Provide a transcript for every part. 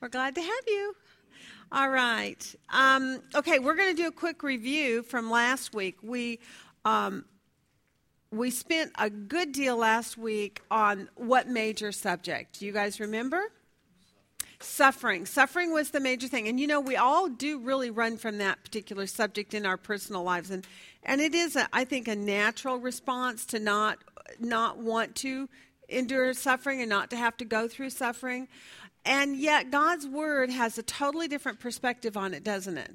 We're glad to have you. All right. Um, okay, we're going to do a quick review from last week. We um, we spent a good deal last week on what major subject? Do you guys remember? Suffering. Suffering was the major thing. And you know, we all do really run from that particular subject in our personal lives. And, and it is, a, I think, a natural response to not, not want to endure suffering and not to have to go through suffering. And yet, God's Word has a totally different perspective on it, doesn't it?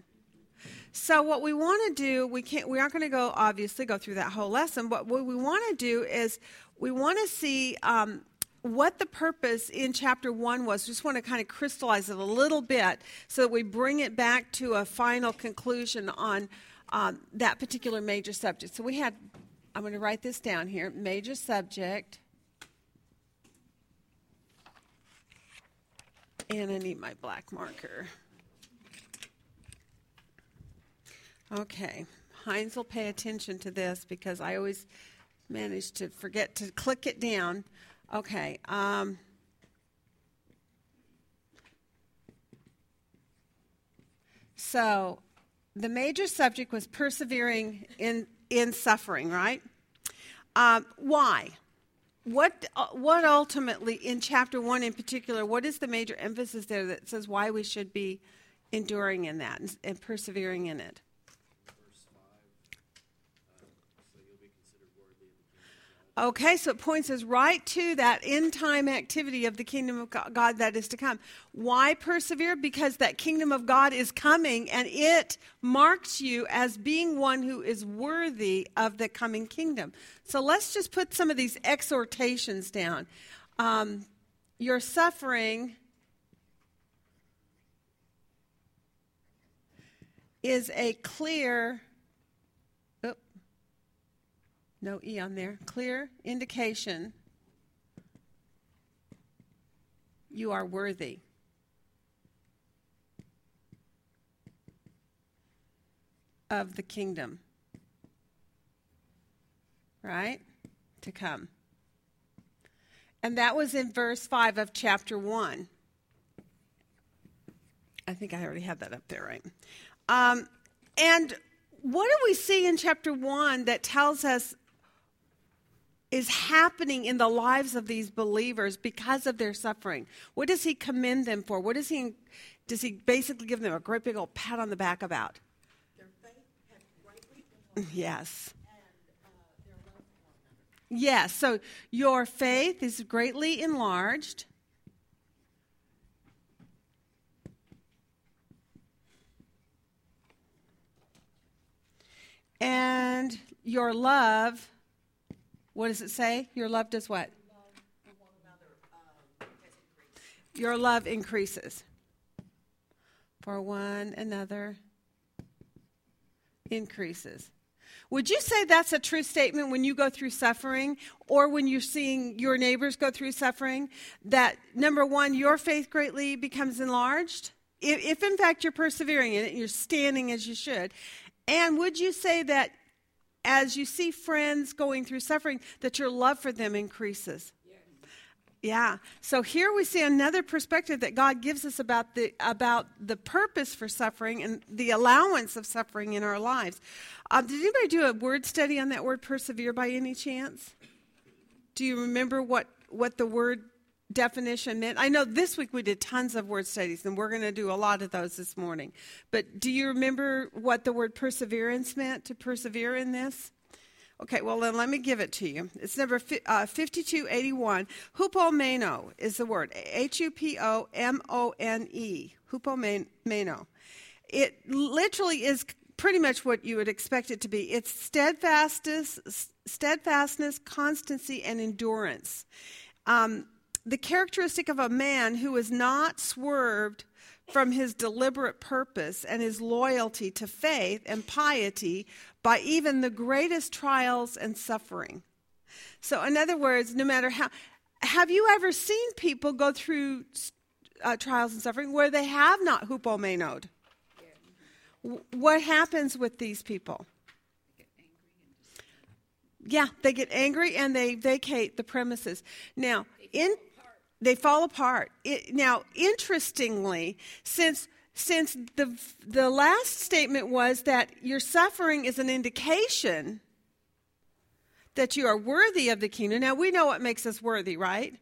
So, what we want to do, we can't, we aren't going to go obviously go through that whole lesson. But what we want to do is we want to see um, what the purpose in chapter one was. We just want to kind of crystallize it a little bit so that we bring it back to a final conclusion on um, that particular major subject. So, we had, I'm going to write this down here major subject. And I need my black marker. Okay. Heinz will pay attention to this because I always manage to forget to click it down. Okay. Um, so the major subject was persevering in, in suffering, right? Um, why? What uh, what ultimately in chapter one in particular what is the major emphasis there that says why we should be enduring in that and, and persevering in it Okay, so it points us right to that end time activity of the kingdom of God that is to come. Why persevere? Because that kingdom of God is coming and it marks you as being one who is worthy of the coming kingdom. So let's just put some of these exhortations down. Um, your suffering is a clear no E on there. Clear indication you are worthy. Of the kingdom. Right? To come. And that was in verse 5 of chapter 1. I think I already had that up there, right? Um, and what do we see in chapter 1 that tells us is happening in the lives of these believers because of their suffering. What does he commend them for? What does he does he basically give them a great big old pat on the back about? Their faith has greatly mm, Yes. Uh, yes. So your faith is greatly enlarged. And your love what does it say? Your love does what? Your love increases for one another increases. Would you say that's a true statement when you go through suffering or when you're seeing your neighbors go through suffering? That number one, your faith greatly becomes enlarged? If, if in fact you're persevering in it, you're standing as you should. And would you say that as you see friends going through suffering, that your love for them increases. Yeah. So here we see another perspective that God gives us about the about the purpose for suffering and the allowance of suffering in our lives. Uh, did anybody do a word study on that word persevere by any chance? Do you remember what what the word definition meant? I know this week we did tons of word studies, and we're going to do a lot of those this morning. But do you remember what the word perseverance meant to persevere in this? Okay, well, then let me give it to you. It's number uh, 5281. Hupomeno is the word. H U P O M O N E. Hupomeno. It literally is pretty much what you would expect it to be. It's steadfastness, steadfastness, constancy, and endurance. Um, the characteristic of a man who is not swerved from his deliberate purpose and his loyalty to faith and piety by even the greatest trials and suffering. So, in other words, no matter how, have you ever seen people go through uh, trials and suffering where they have not hupomenoed? Yeah. What happens with these people? Yeah, they get angry and they vacate the premises. Now, in they fall apart. It, now, interestingly, since since the the last statement was that your suffering is an indication that you are worthy of the kingdom. Now we know what makes us worthy, right?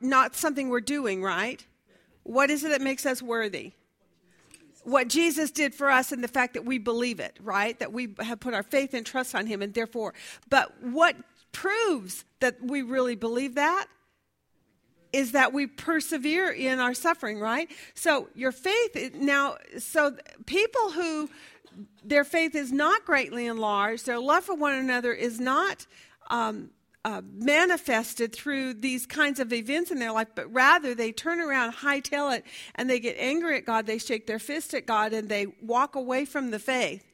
Not something we're doing, right? What is it that makes us worthy? What Jesus did for us and the fact that we believe it, right? That we have put our faith and trust on him and therefore. But what proves that we really believe that is that we persevere in our suffering, right? So your faith now, so people who their faith is not greatly enlarged, their love for one another is not um, uh, manifested through these kinds of events in their life, but rather they turn around, hightail it, and they get angry at God, they shake their fist at God, and they walk away from the faith.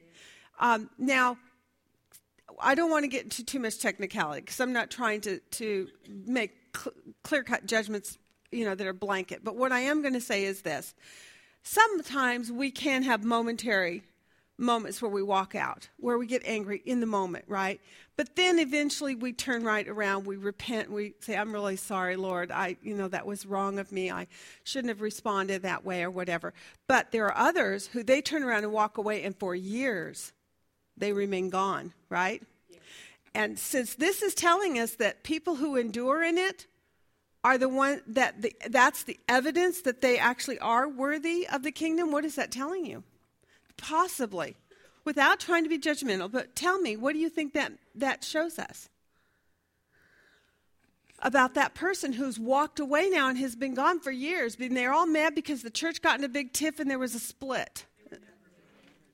Um, now, I don't want to get into too much technicality because I'm not trying to, to make cl- clear cut judgments, you know, that are blanket. But what I am going to say is this: sometimes we can have momentary moments where we walk out, where we get angry in the moment, right? But then eventually we turn right around, we repent, we say, I'm really sorry, Lord. I, you know, that was wrong of me. I shouldn't have responded that way or whatever. But there are others who they turn around and walk away, and for years they remain gone, right? And since this is telling us that people who endure in it are the one that the, that's the evidence that they actually are worthy of the kingdom, what is that telling you? Possibly, without trying to be judgmental, but tell me, what do you think that that shows us? About that person who's walked away now and has been gone for years. And they're all mad because the church got in a big tiff and there was a split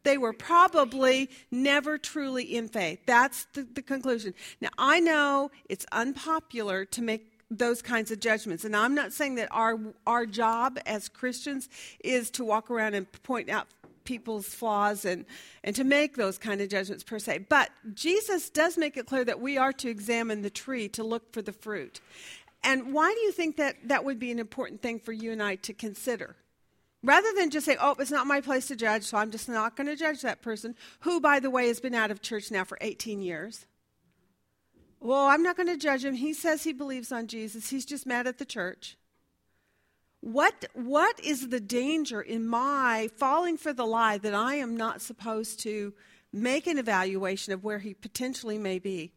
they were probably never truly in faith. That's the, the, conclusion. Now, I know it's unpopular to make those kinds of judgments. And I'm not saying that our, our job as Christians is to walk around and point out people's flaws and, and to make those kind of judgments per se. But Jesus does make it clear that we are to examine the tree to look for the fruit. And why do you think that that would be an important thing for you and I to consider? Rather than just say, oh, it's not my place to judge, so I'm just not going to judge that person, who, by the way, has been out of church now for 18 years. Well, I'm not going to judge him. He says he believes on Jesus. He's just mad at the church. What, what is the danger in my falling for the lie that I am not supposed to make an evaluation of where he potentially may be?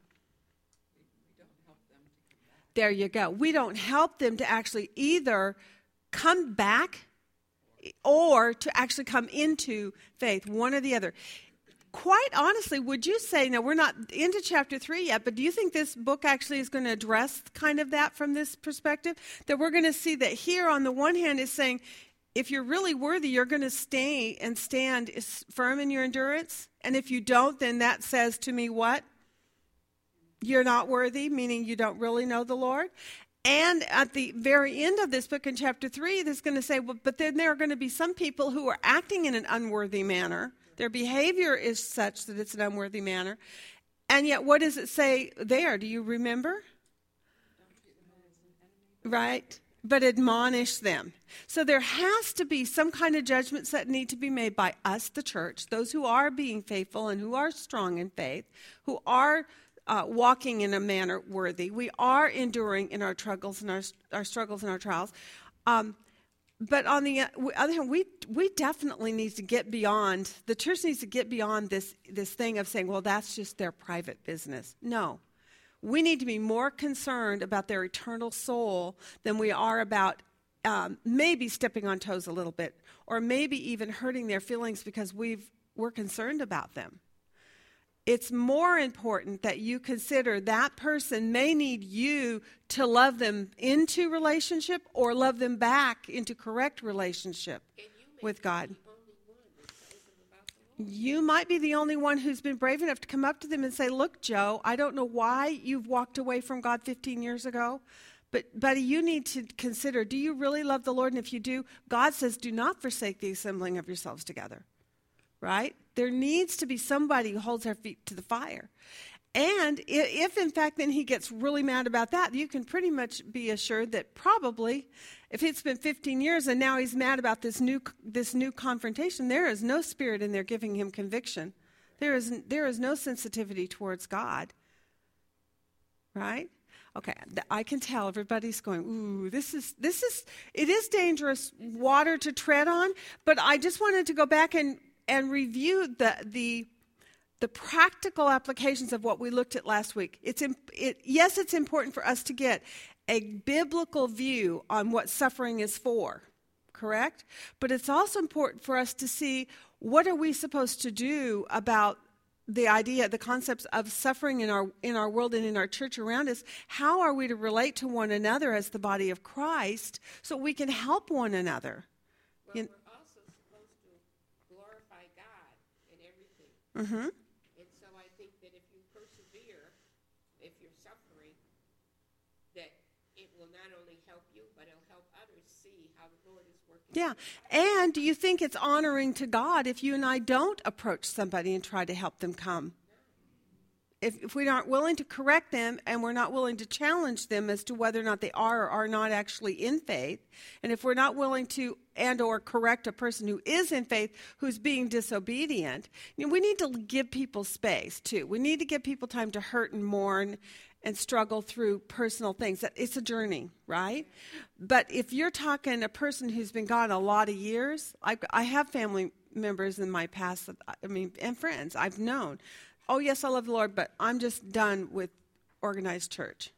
There you go. We don't help them to actually either come back or to actually come into faith, one or the other. Quite honestly, would you say, now we're not into chapter three yet, but do you think this book actually is going to address kind of that from this perspective? That we're going to see that here, on the one hand, is saying, if you're really worthy, you're going to stay and stand firm in your endurance. And if you don't, then that says to me what? You're not worthy, meaning you don't really know the Lord. And at the very end of this book in chapter 3, there's going to say, well, but then there are going to be some people who are acting in an unworthy manner. Their behavior is such that it's an unworthy manner. And yet, what does it say there? Do you remember? Right? But admonish them. So there has to be some kind of judgments that need to be made by us, the church, those who are being faithful and who are strong in faith, who are uh, walking in a manner worthy. We are enduring in our struggles and our, our struggles and our trials. Um, but on the other hand, we we definitely need to get beyond the church needs to get beyond this this thing of saying, well, that's just their private business. No, we need to be more concerned about their eternal soul than we are about um, maybe stepping on toes a little bit, or maybe even hurting their feelings because we've we're concerned about them it's more important that you consider that person may need you to love them into relationship or love them back into correct relationship with God. You might be the only one who's been brave enough to come up to them and say, Look, Joe, I don't know why you've walked away from God 15 years ago, but, buddy, you need to consider do you really love the Lord? And if you do, God says, Do not forsake the assembling of yourselves together right? There needs to be somebody who holds our feet to the fire. And if, in fact, then he gets really mad about that, you can pretty much be assured that probably, if it's been 15 years and now he's mad about this new, this new confrontation, there is no spirit in there giving him conviction. There is, there is no sensitivity towards God. Right? Okay, I can tell everybody's going, ooh, this is this is it is dangerous water to tread on, but I just wanted to go back and and review the the the practical applications of what we looked at last week. It's it, yes, it's important for us to get a biblical view on what suffering is for, correct? But it's also important for us to see what are we supposed to do about the idea, the concepts of suffering in our in our world and in our church around us. How are we to relate to one another as the body of Christ so we can help one another? Well, you, we're also supposed to glorify God in everything. Mm-hmm. And so I think that if you persevere, if you're suffering, that it will not only help you, but it'll help others see how the Lord is working. Yeah. And do you think it's honoring to God if you and I don't approach somebody and try to help them come? If, if we aren't willing to correct them and we're not willing to challenge them as to whether or not they are or are not actually in faith, and if we're not willing to and or correct a person who is in faith who's being disobedient, you know, we need to give people space too. We need to give people time to hurt and mourn and struggle through personal things. It's a journey, right? But if you're talking a person who's been gone a lot of years, I, I have family members in my past, I mean, and friends I've known. Oh, yes, I love the Lord, but I'm just done with organized church.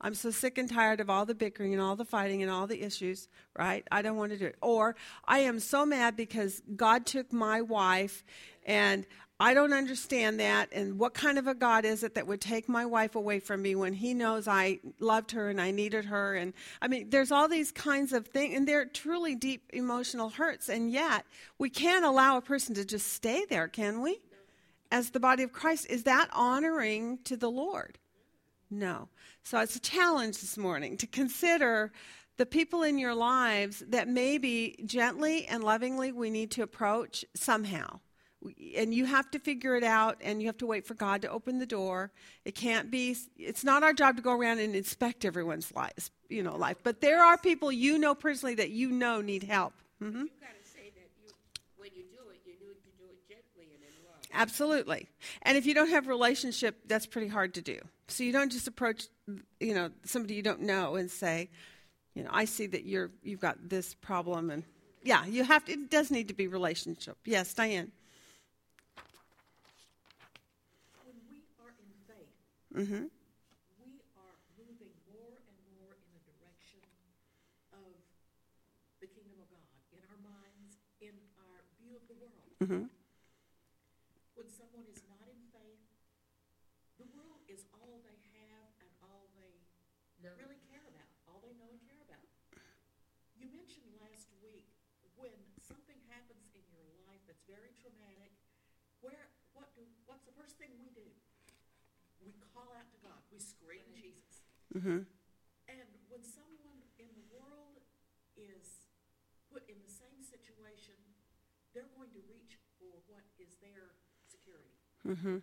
I'm so sick and tired of all the bickering and all the fighting and all the issues, right? I don't want to do it. Or I am so mad because God took my wife and I don't understand that. And what kind of a God is it that would take my wife away from me when he knows I loved her and I needed her? And I mean, there's all these kinds of things, and they're truly deep emotional hurts. And yet, we can't allow a person to just stay there, can we? As the body of Christ, is that honoring to the Lord? No. So it's a challenge this morning to consider the people in your lives that maybe gently and lovingly we need to approach somehow and you have to figure it out and you have to wait for god to open the door it can't be it's not our job to go around and inspect everyone's life you know life but there are people you know personally that you know need help mm-hmm. you got to say that you, when you do it you need to do it gently and in love absolutely and if you don't have a relationship that's pretty hard to do so you don't just approach you know somebody you don't know and say you know i see that you're you've got this problem and yeah you have to it does need to be relationship yes diane When we are in faith, Mm-hmm. We are moving more and more in the direction of the kingdom of God in our minds, in our view of the world. Mm-hmm. When someone is not in faith, the world is all they have and all they no. really care about, all they know and care about. You mentioned last week when something happens in your life that's very traumatic, where what do what's the first thing we do? we call out to God. We scream Jesus. Mm-hmm. And when someone in the world is put in the same situation, they're going to reach for what is their security. Mm-hmm.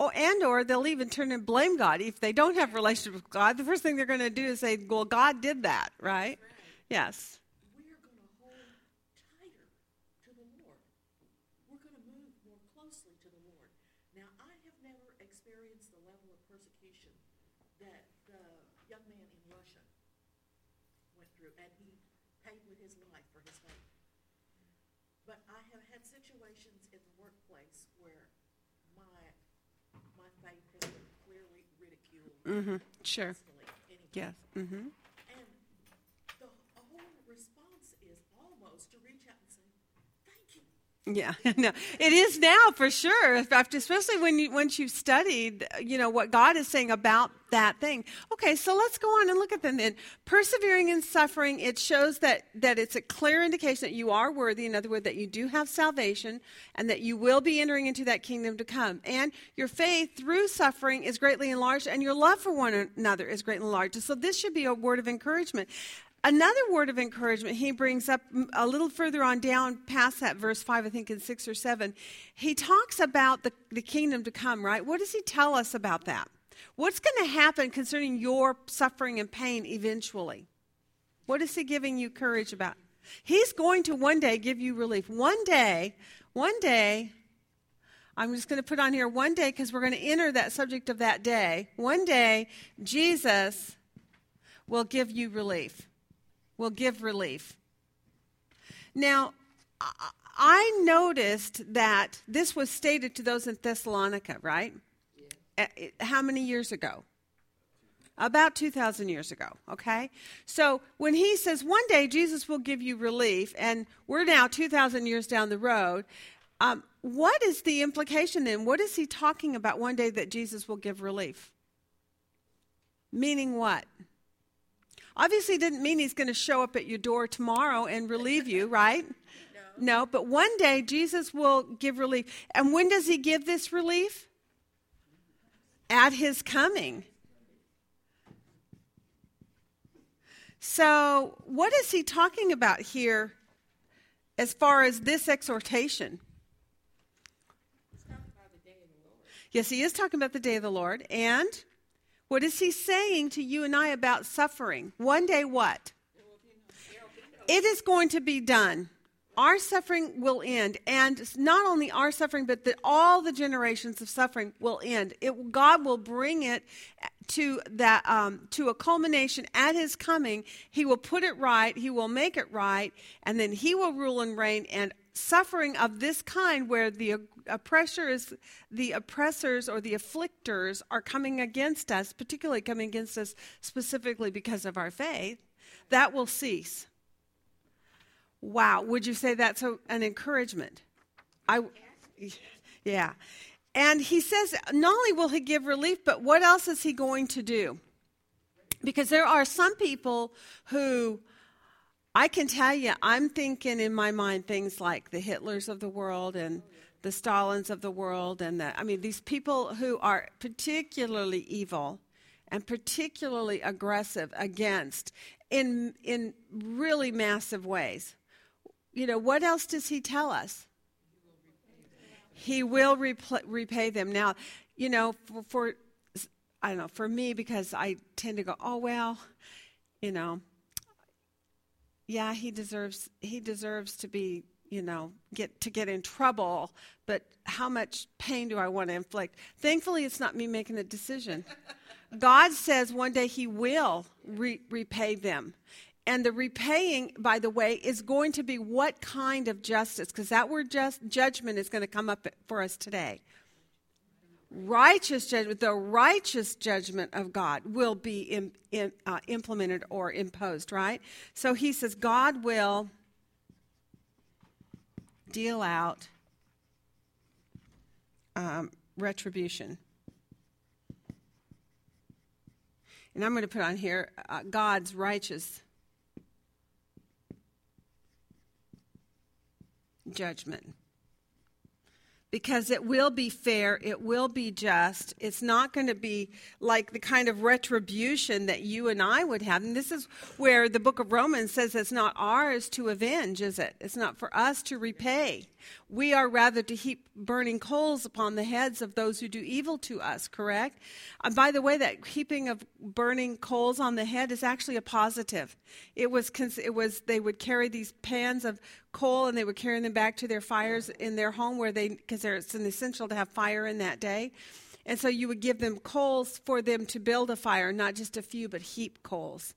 Oh, and or they'll even turn and blame God if they don't have relationship with God. The first thing they're going to do is say, "Well, God did that, right?" right. Yes. But I have had situations in the workplace where my my faith has been clearly ridiculed. Mm-hmm. Sure. Yes. Mm-hmm. And the whole response is almost to reach out and say, "Thank you." Yeah, no, it is now for sure. Especially when you once you've studied, you know what God is saying about that thing. Okay, so let's go on and look at them then. Persevering in suffering, it shows that that it's a clear indication that you are worthy. In other words, that you do have salvation and that you will be entering into that kingdom to come. And your faith through suffering is greatly enlarged, and your love for one another is greatly enlarged. So this should be a word of encouragement. Another word of encouragement he brings up a little further on down past that verse 5, I think in 6 or 7. He talks about the, the kingdom to come, right? What does he tell us about that? What's going to happen concerning your suffering and pain eventually? What is he giving you courage about? He's going to one day give you relief. One day, one day, I'm just going to put on here one day because we're going to enter that subject of that day. One day, Jesus will give you relief, will give relief. Now, I noticed that this was stated to those in Thessalonica, right? Yeah. How many years ago? About 2,000 years ago, okay? So when he says one day Jesus will give you relief, and we're now 2,000 years down the road, um, what is the implication then? What is he talking about one day that Jesus will give relief? Meaning what? Obviously, didn't mean he's going to show up at your door tomorrow and relieve you, right? No. no, but one day Jesus will give relief. And when does he give this relief? At his coming. So, what is he talking about here as far as this exhortation? Yes, he is talking about the day of the Lord. And what is he saying to you and I about suffering? One day, what? It is going to be done. Our suffering will end. And not only our suffering, but that all the generations of suffering will end. It, God will bring it to that um, to a culmination at his coming he will put it right he will make it right and then he will rule and reign and suffering of this kind where the oppressor uh, is the oppressors or the afflictors are coming against us particularly coming against us specifically because of our faith that will cease. Wow would you say that's a, an encouragement? I yeah. And he says, not only will he give relief, but what else is he going to do? Because there are some people who, I can tell you, I'm thinking in my mind things like the Hitlers of the world and the Stalins of the world. And the, I mean, these people who are particularly evil and particularly aggressive against in, in really massive ways. You know, what else does he tell us? He will repay them. Now, you know, for, for, I don't know, for me, because I tend to go, oh, well, you know, yeah, he deserves, he deserves to be, you know, get to get in trouble, but how much pain do I want to inflict? Thankfully, it's not me making the decision. God says one day he will re- repay them. And the repaying, by the way, is going to be what kind of justice? Because that word just judgment is going to come up for us today. Righteous judgment, the righteous judgment of God will be in, in, uh, implemented or imposed, right? So he says God will deal out um, retribution. And I'm going to put on here uh, God's righteous judgment. Because it will be fair, it will be just. It's not going to be like the kind of retribution that you and I would have. And this is where the book of Romans says it's not ours to avenge, is it? It's not for us to repay. We are rather to heap burning coals upon the heads of those who do evil to us, correct? Uh, by the way, that heaping of burning coals on the head is actually a positive. It was, it was they would carry these pans of coal and they would carry them back to their fires in their home where they, because it's an essential to have fire in that day. And so you would give them coals for them to build a fire, not just a few, but heap coals.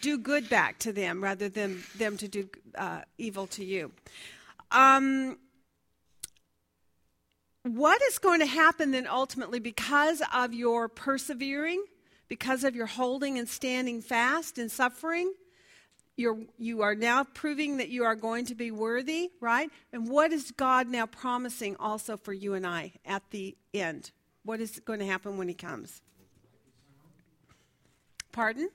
Do good back to them rather than them to do uh, evil to you. Um, what is going to happen then ultimately because of your persevering, because of your holding and standing fast and suffering? You're, you are now proving that you are going to be worthy, right? And what is God now promising also for you and I at the end? What is going to happen when He comes? Pardon?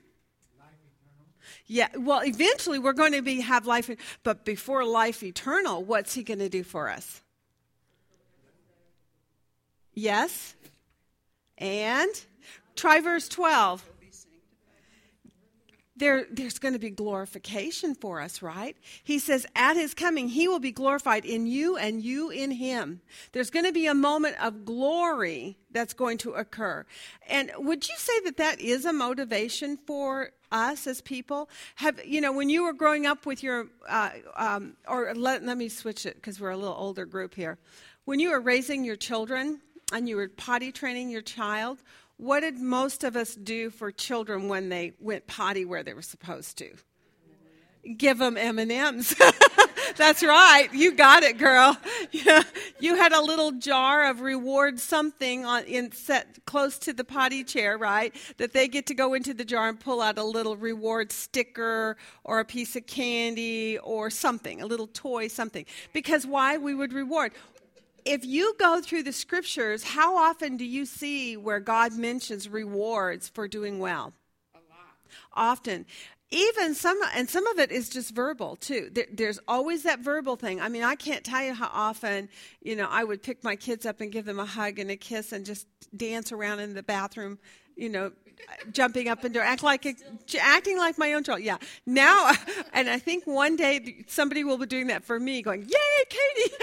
Yeah, well, eventually we're going to be have life, but before life eternal, what's He going to do for us? Yes. And try verse 12 there, there's going to be glorification for us, right? He says, at his coming, he will be glorified in you and you in him. There's going to be a moment of glory that's going to occur. And would you say that that is a motivation for us as people? Have, you know, when you were growing up with your, uh, um, or let, let me switch it because we're a little older group here. When you were raising your children and you were potty training your child, what did most of us do for children when they went potty where they were supposed to? Give them M&Ms. That's right. You got it, girl. You had a little jar of reward something on in set close to the potty chair, right? That they get to go into the jar and pull out a little reward sticker or a piece of candy or something, a little toy, something. Because why? We would reward if you go through the scriptures, how often do you see where God mentions rewards for doing well? A lot. Often. Even some, and some of it is just verbal too. There, there's always that verbal thing. I mean, I can't tell you how often, you know, I would pick my kids up and give them a hug and a kiss and just dance around in the bathroom, you know, jumping up and down, act like a, acting like my own child. Yeah. Now, and I think one day somebody will be doing that for me, going, "Yay, Katie!"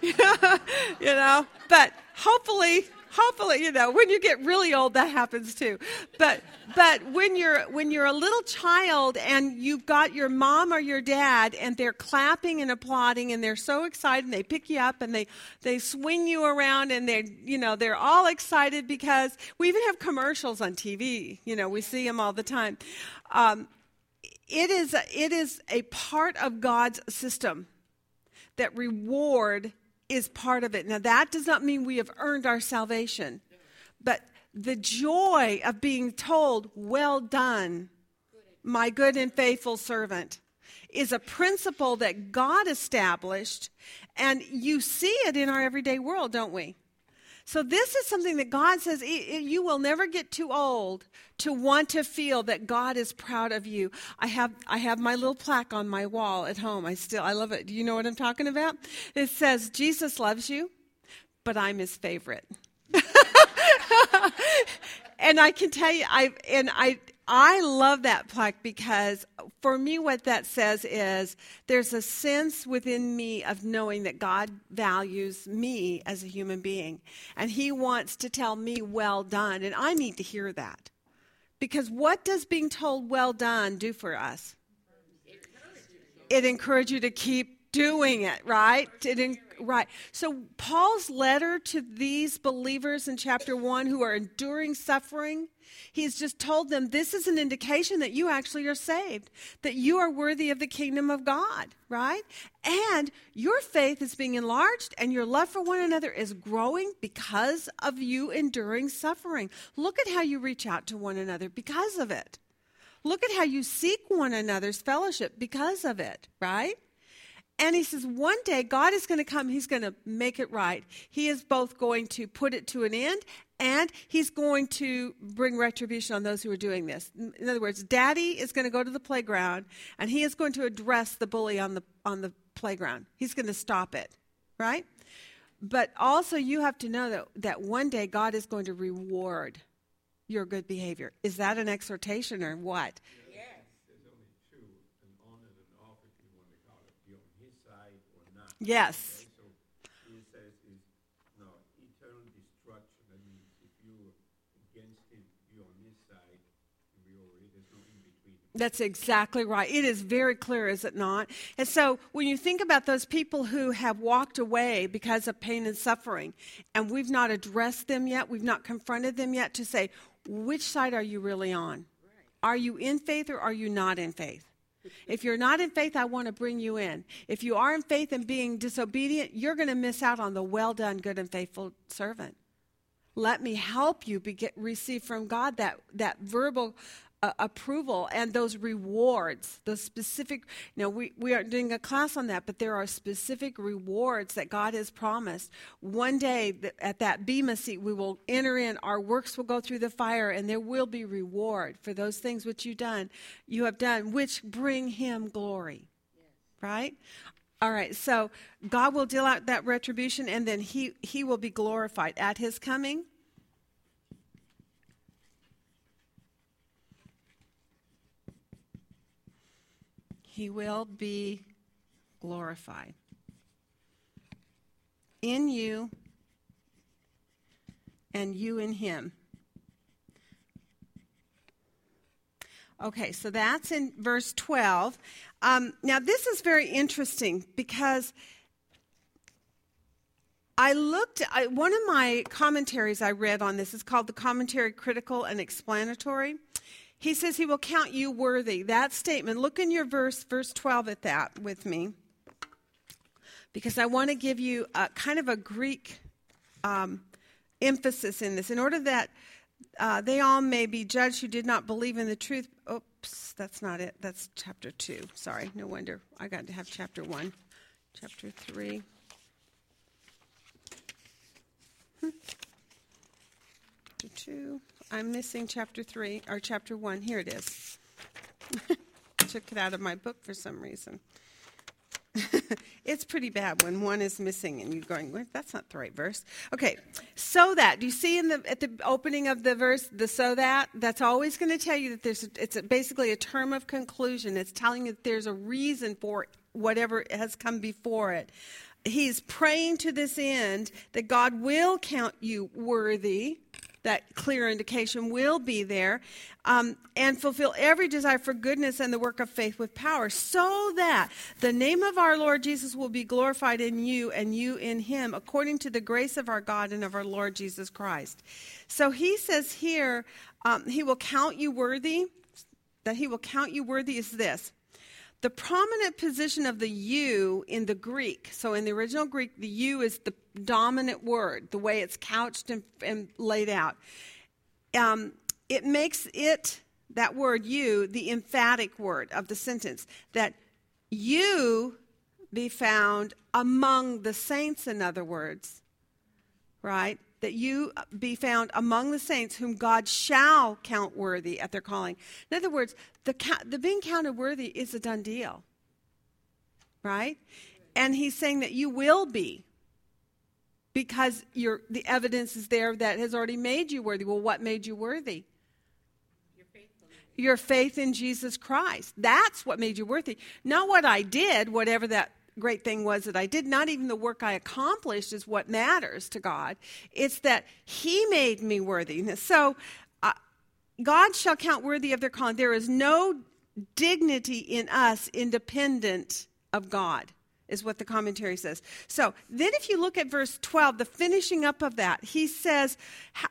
you know. But hopefully, hopefully, you know, when you get really old, that happens too. But but when you're when you're a little child and you've got your mom or your dad and they're clapping and applauding and they're so excited and they pick you up and they they swing you around and they you know they're all excited because we even have commercials on TV. You know, we see them all the time. Um, it is it is a part of God's system that reward is part of it. Now, that does not mean we have earned our salvation, but the joy of being told, Well done, my good and faithful servant, is a principle that God established, and you see it in our everyday world, don't we? So, this is something that God says you will never get too old to want to feel that God is proud of you. I have, I have my little plaque on my wall at home. I still, I love it. Do you know what I'm talking about? It says, Jesus loves you, but I'm his favorite. and I can tell you, I, and I, I love that plaque because for me, what that says is there's a sense within me of knowing that God values me as a human being. And He wants to tell me, well done. And I need to hear that. Because what does being told, well done, do for us? It encourages you to keep doing it, right? It, right. So, Paul's letter to these believers in chapter 1 who are enduring suffering He's just told them this is an indication that you actually are saved, that you are worthy of the kingdom of God, right? And your faith is being enlarged and your love for one another is growing because of you enduring suffering. Look at how you reach out to one another because of it. Look at how you seek one another's fellowship because of it, right? And he says, one day God is going to come, he's going to make it right. He is both going to put it to an end and he's going to bring retribution on those who are doing this. In other words, daddy is going to go to the playground and he is going to address the bully on the, on the playground. He's going to stop it, right? But also, you have to know that, that one day God is going to reward your good behavior. Is that an exhortation or what? Yes. Yes. That's exactly right. It is very clear, is it not? And so when you think about those people who have walked away because of pain and suffering, and we've not addressed them yet, we've not confronted them yet to say, which side are you really on? Are you in faith or are you not in faith? If you're not in faith, I want to bring you in. If you are in faith and being disobedient, you're going to miss out on the well done, good and faithful servant. Let me help you be, get, receive from God that, that verbal uh, approval and those rewards, the specific, you know, we, we aren't doing a class on that, but there are specific rewards that God has promised. One day at that Bema seat, we will enter in, our works will go through the fire, and there will be reward for those things which you done, you have done, which bring him glory. Yes. Right? All right, so God will deal out that retribution and then he, he will be glorified at his coming he will be glorified. In you and you in him. Okay, so that's in verse 12. Um, now, this is very interesting because I looked, I, one of my commentaries I read on this is called the Commentary Critical and Explanatory. He says he will count you worthy. That statement, look in your verse, verse 12 at that with me, because I want to give you a kind of a Greek um, emphasis in this. In order that uh, they all may be judged who did not believe in the truth. Oops, that's not it. That's chapter 2. Sorry, no wonder. I got to have chapter 1. Chapter 3. Hmm. Chapter 2. I'm missing chapter 3, or chapter 1. Here it is. Took it out of my book for some reason. it's pretty bad when one is missing and you're going, well, that's not the right verse. Okay, so that. Do you see in the at the opening of the verse the so that? That's always going to tell you that there's a, it's a, basically a term of conclusion. It's telling you that there's a reason for whatever has come before it. He's praying to this end that God will count you worthy that clear indication will be there, um, and fulfill every desire for goodness and the work of faith with power, so that the name of our Lord Jesus will be glorified in you and you in him, according to the grace of our God and of our Lord Jesus Christ. So he says here, um, he will count you worthy. That he will count you worthy is this the prominent position of the you in the Greek, so in the original Greek, the you is the dominant word, the way it's couched and, and laid out. Um, it makes it, that word you, the emphatic word of the sentence, that you be found among the saints, in other words, right? That you uh, be found among the saints whom God shall count worthy at their calling. In other words, the, the being counted worthy is a done deal, right? And he's saying that you will be because the evidence is there that has already made you worthy. Well, what made you worthy? Your faith in Jesus Christ. That's what made you worthy. Not what I did, whatever that great thing was that I did. Not even the work I accomplished is what matters to God. It's that He made me worthy. So, uh, God shall count worthy of their calling. There is no dignity in us independent of God, is what the commentary says. So, then if you look at verse 12, the finishing up of that, he says,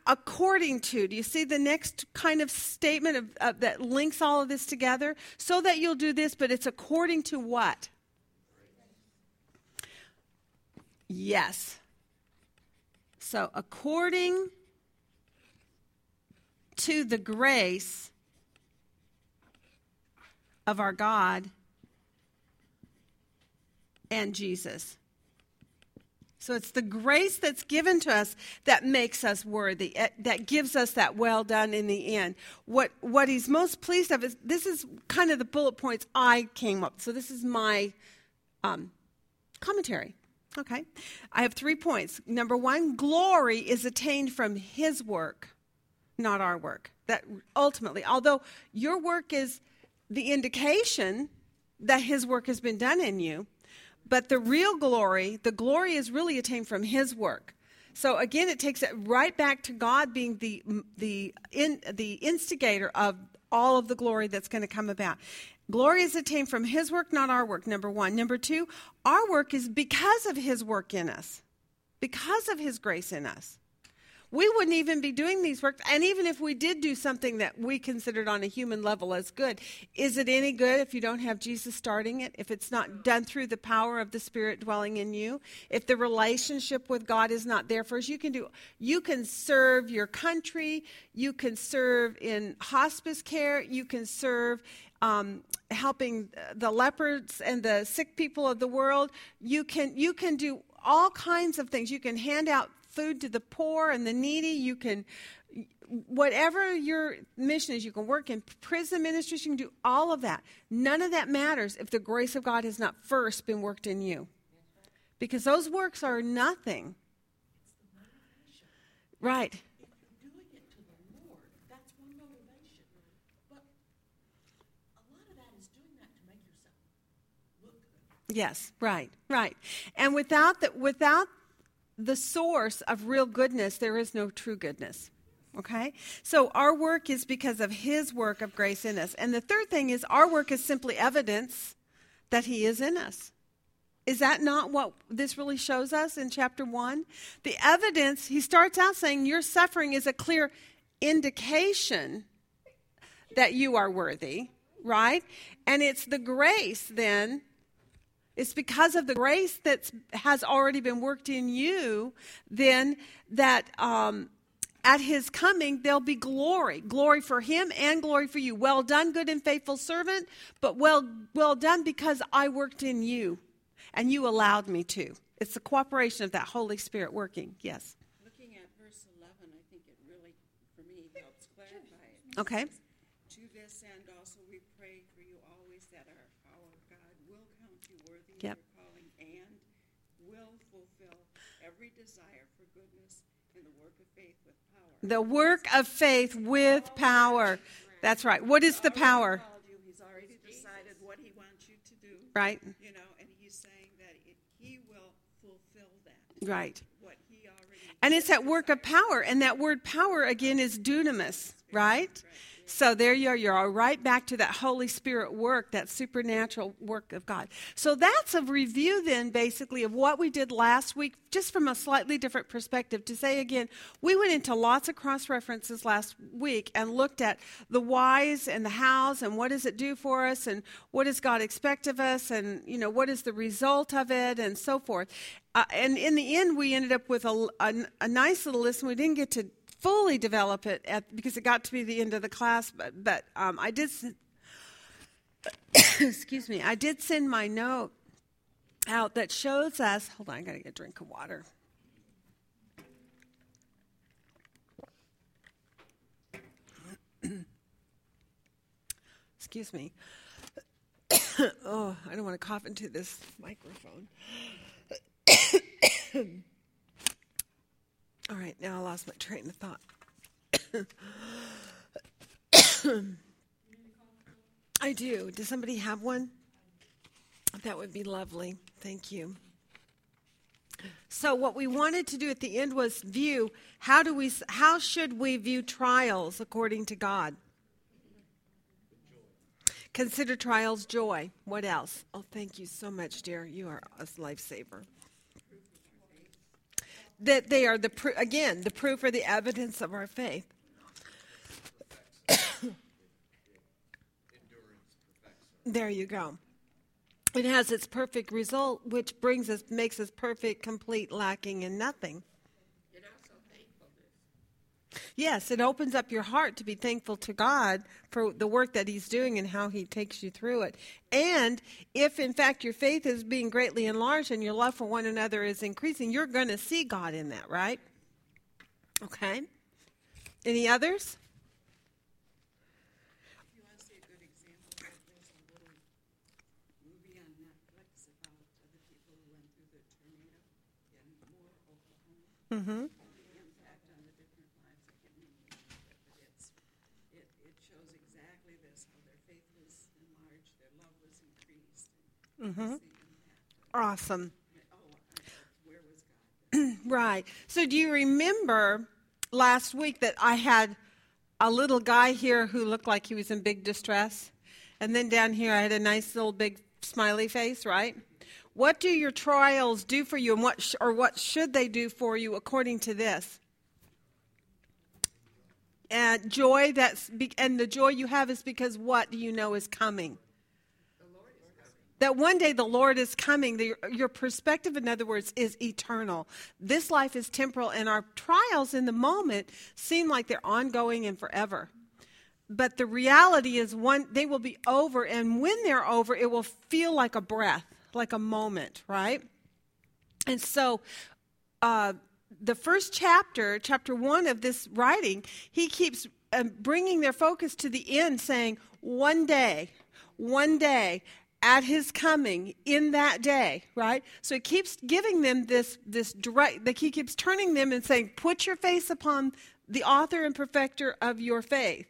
according to, do you see the next kind of statement of, of that links all of this together? So that you'll do this, but it's according to what? Yes. So, according to the grace of our God and Jesus. So it's the grace that's given to us that makes us worthy, eh, that gives us that well done in the end. What, what he's most pleased of is this is kind of the bullet points I came up. So this is my um, commentary. Okay. I have three points. Number one, glory is attained from his work, not our work. That ultimately, although your work is the indication that his work has been done in you, but the real glory, the glory is really attained from his work. So again, it takes it right back to God being the the in, the instigator of all of the glory that's going to come about. Glory is attained from His work, not our work, number one. Number two, our work is because of His work in us, because of His grace in us. We wouldn't even be doing these works. And even if we did do something that we considered on a human level as good, is it any good if you don't have Jesus starting it? If it's not done through the power of the Spirit dwelling in you? If the relationship with God is not there for us, you can do, you can serve your country, you can serve in hospice care, you can serve um, helping the lepers and the sick people of the world. You can you can do all kinds of things. You can hand out food to the poor and the needy. You can whatever your mission is, you can work in prison ministries, you can do all of that. None of that matters if the grace of God has not first been worked in you. Because those works are nothing. Right. Yes, right, right. And without the, without the source of real goodness, there is no true goodness. Okay? So our work is because of His work of grace in us. And the third thing is our work is simply evidence that He is in us. Is that not what this really shows us in chapter 1? The evidence, he starts out saying, Your suffering is a clear indication that you are worthy, right? And it's the grace then, it's because of the grace that has already been worked in you, then that um, at his coming there'll be glory glory for him and glory for you. Well done good and faithful servant but well well done because i worked in you and you allowed me to. It's the cooperation of that holy spirit working. Yes. Looking at verse 11, I think it really, for me, helps clarify it. okay To this end also we pray for you always that our, our God will count you worthy Yep. of your calling and will fulfill every desire for goodness in the work of faith with power. The work of faith with power. That's right. What is the power? He's already decided what he wants you to do, right. You know, and he's saying that he will fulfill that, right. What he already And it's that work of power. And that word power, again, is dunamis, right? So there you are. You're right back to that Holy Spirit work, that supernatural work of God. So that's a review, then, basically, of what we did last week, just from a slightly different perspective. To say again, we went into lots of cross references last week and looked at the whys and the hows and what does it do for us and what does God expect of us and, you know, what is the result of it and so forth. Uh, and in the end, we ended up with a, a, a nice little list. and We didn't get to fully develop it at, because it got to be the end of the class, but, but um, I did. excuse me. I did send my note out that shows us. Hold on, I got to get a drink of water. Excuse me. oh, I don't want to cough into this microphone. All right, now I lost my train of thought. I do. Does somebody have one? That would be lovely. Thank you. So what we wanted to do at the end was view how do we how should we view trials according to God? Consider trials joy. What else? Oh, thank you so much, dear. You are a lifesaver. That they are the pr- again the proof or the evidence of our faith. there you go. It has its perfect result, which brings us makes us perfect, complete, lacking in nothing. Yes, it opens up your heart to be thankful to God for the work that He's doing and how He takes you through it. And if, in fact, your faith is being greatly enlarged and your love for one another is increasing, you're going to see God in that, right? Okay. Any others? If you want to see a good example of it, there's a little movie on Netflix about uh, the people who went through the tornado in Moore, Oklahoma. Mm-hmm. The impact on the different lives. I can't remember the name of it, but it's, it, it shows exactly this, how their faith was enlarged, their love was increased. And Mm-hmm. Awesome. Right. So, do you remember last week that I had a little guy here who looked like he was in big distress? And then down here, I had a nice little big smiley face, right? What do your trials do for you, and what sh- or what should they do for you according to this? And joy that's be- and the joy you have is because what do you know is coming? That one day the Lord is coming. The, your perspective, in other words, is eternal. This life is temporal, and our trials in the moment seem like they're ongoing and forever. But the reality is, one they will be over, and when they're over, it will feel like a breath, like a moment, right? And so, uh, the first chapter, chapter one of this writing, he keeps uh, bringing their focus to the end, saying, one day, one day, at his coming in that day, right? So he keeps giving them this this direct like he keeps turning them and saying, Put your face upon the author and perfecter of your faith,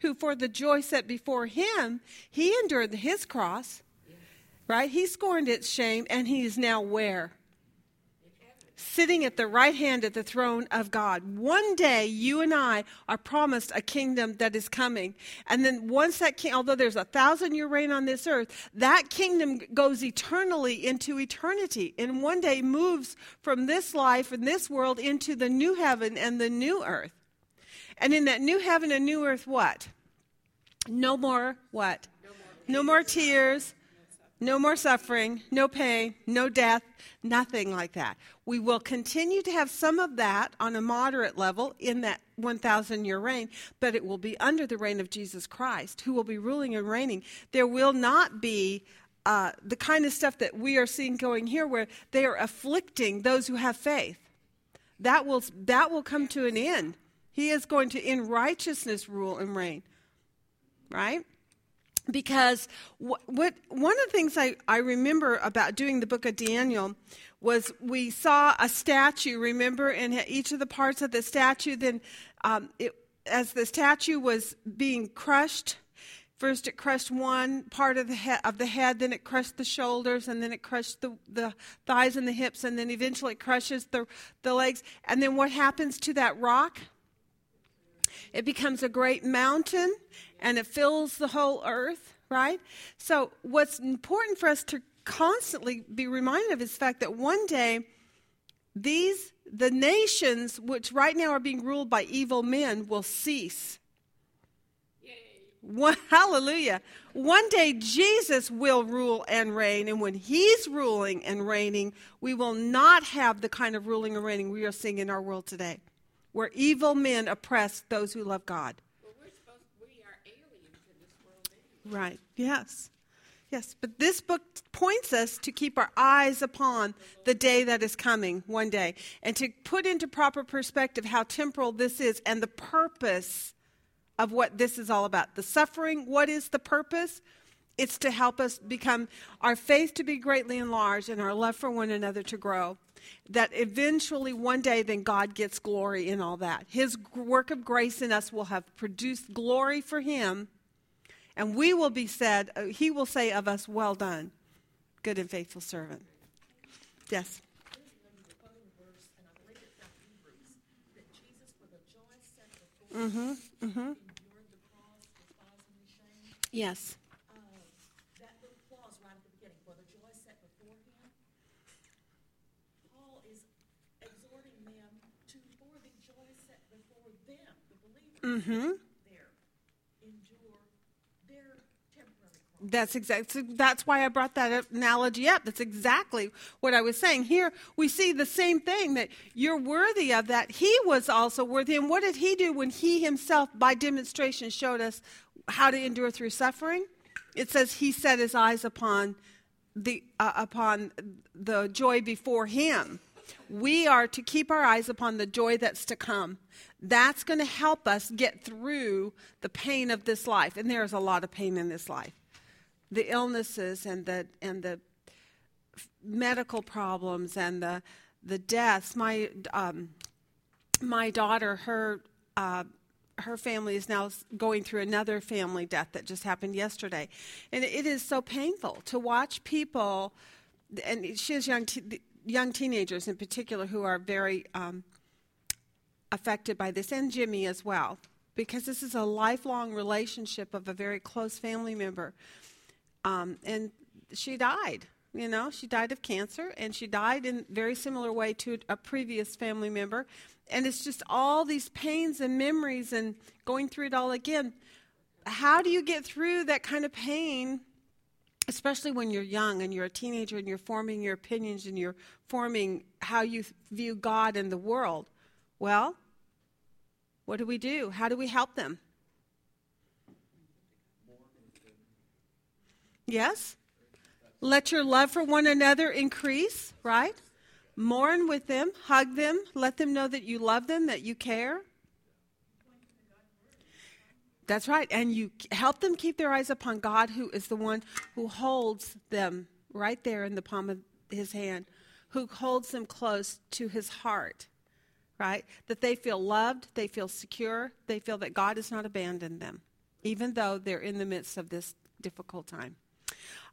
who for the joy set before him, he endured his cross, right? He scorned its shame, and he is now where? Sitting at the right hand at the throne of God. One day, you and I are promised a kingdom that is coming. And then once that king, although there's a thousand year reign on this earth, that kingdom goes eternally into eternity. And one day moves from this life and this world into the new heaven and the new earth. And in that new heaven and new earth, what? No more what? No more tears, no more suffering, no pain, no death, nothing like that. We will continue to have some of that on a moderate level in that 1,000 year reign, but it will be under the reign of Jesus Christ, who will be ruling and reigning. There will not be uh, the kind of stuff that we are seeing going here where they are afflicting those who have faith. That will, that will come to an end. He is going to, in righteousness, rule and reign. Right? because what, what, one of the things I, I remember about doing the book of Daniel was we saw a statue, remember, and each of the parts of the statue, then um, it, as the statue was being crushed, first it crushed one part of the, he- of the head, then it crushed the shoulders, and then it crushed the, the thighs and the hips, and then eventually it crushes the, the legs. And then what happens to that rock? It becomes a great mountain and it fills the whole earth, right? So, what's important for us to constantly be reminded of is the fact that one day these the nations which right now are being ruled by evil men will cease. One, hallelujah. One day Jesus will rule and reign, and when he's ruling and reigning, we will not have the kind of ruling and reigning we are seeing in our world today where evil men oppress those who love God. Well, we're supposed, we are aliens in this world anyway. Right. Yes. Yes. But this book points us to keep our eyes upon the day that is coming one day and to put into proper perspective how temporal this is and the purpose of what this is all about. The suffering, what is the purpose? It's to help us become our faith to be greatly enlarged and our love for one another to grow that eventually one day then God gets glory in all that. His work of grace in us will have produced glory for him and we will be said uh, he will say of us well done good and faithful servant. Yes. Mm-hmm. Mm-hmm. Yes. Uh, that little clause right at the beginning, for the joy set before him, Paul is exhorting them to, for the joy set before them, the believers, Mm-hmm. there, endure their temporary cross. That's exactly. That's why I brought that analogy up. That's exactly what I was saying. Here we see the same thing that you're worthy of that. He was also worthy. And what did he do when he himself, by demonstration, showed us how to endure through suffering? It says he set his eyes upon the uh, upon the joy before him. We are to keep our eyes upon the joy that's to come. That's going to help us get through the pain of this life. And there's a lot of pain in this life the illnesses and the and the medical problems and the the deaths. My um, my daughter, her uh, her family is now going through another family death that just happened yesterday, and it is so painful to watch people. And she has young te- young teenagers in particular who are very um, affected by this, and Jimmy as well, because this is a lifelong relationship of a very close family member. Um, and she died. You know, she died of cancer, and she died in very similar way to a previous family member. And it's just all these pains and memories, and going through it all again. How do you get through that kind of pain, especially when you're young and you're a teenager and you're forming your opinions and you're forming how you view God and the world? Well, what do we do? How do we help them? Yes? Let your love for one another increase, right? Mourn with them, hug them, let them know that you love them, that you care. That's right. And you help them keep their eyes upon God, who is the one who holds them right there in the palm of his hand, who holds them close to his heart, right? That they feel loved, they feel secure, they feel that God has not abandoned them, even though they're in the midst of this difficult time.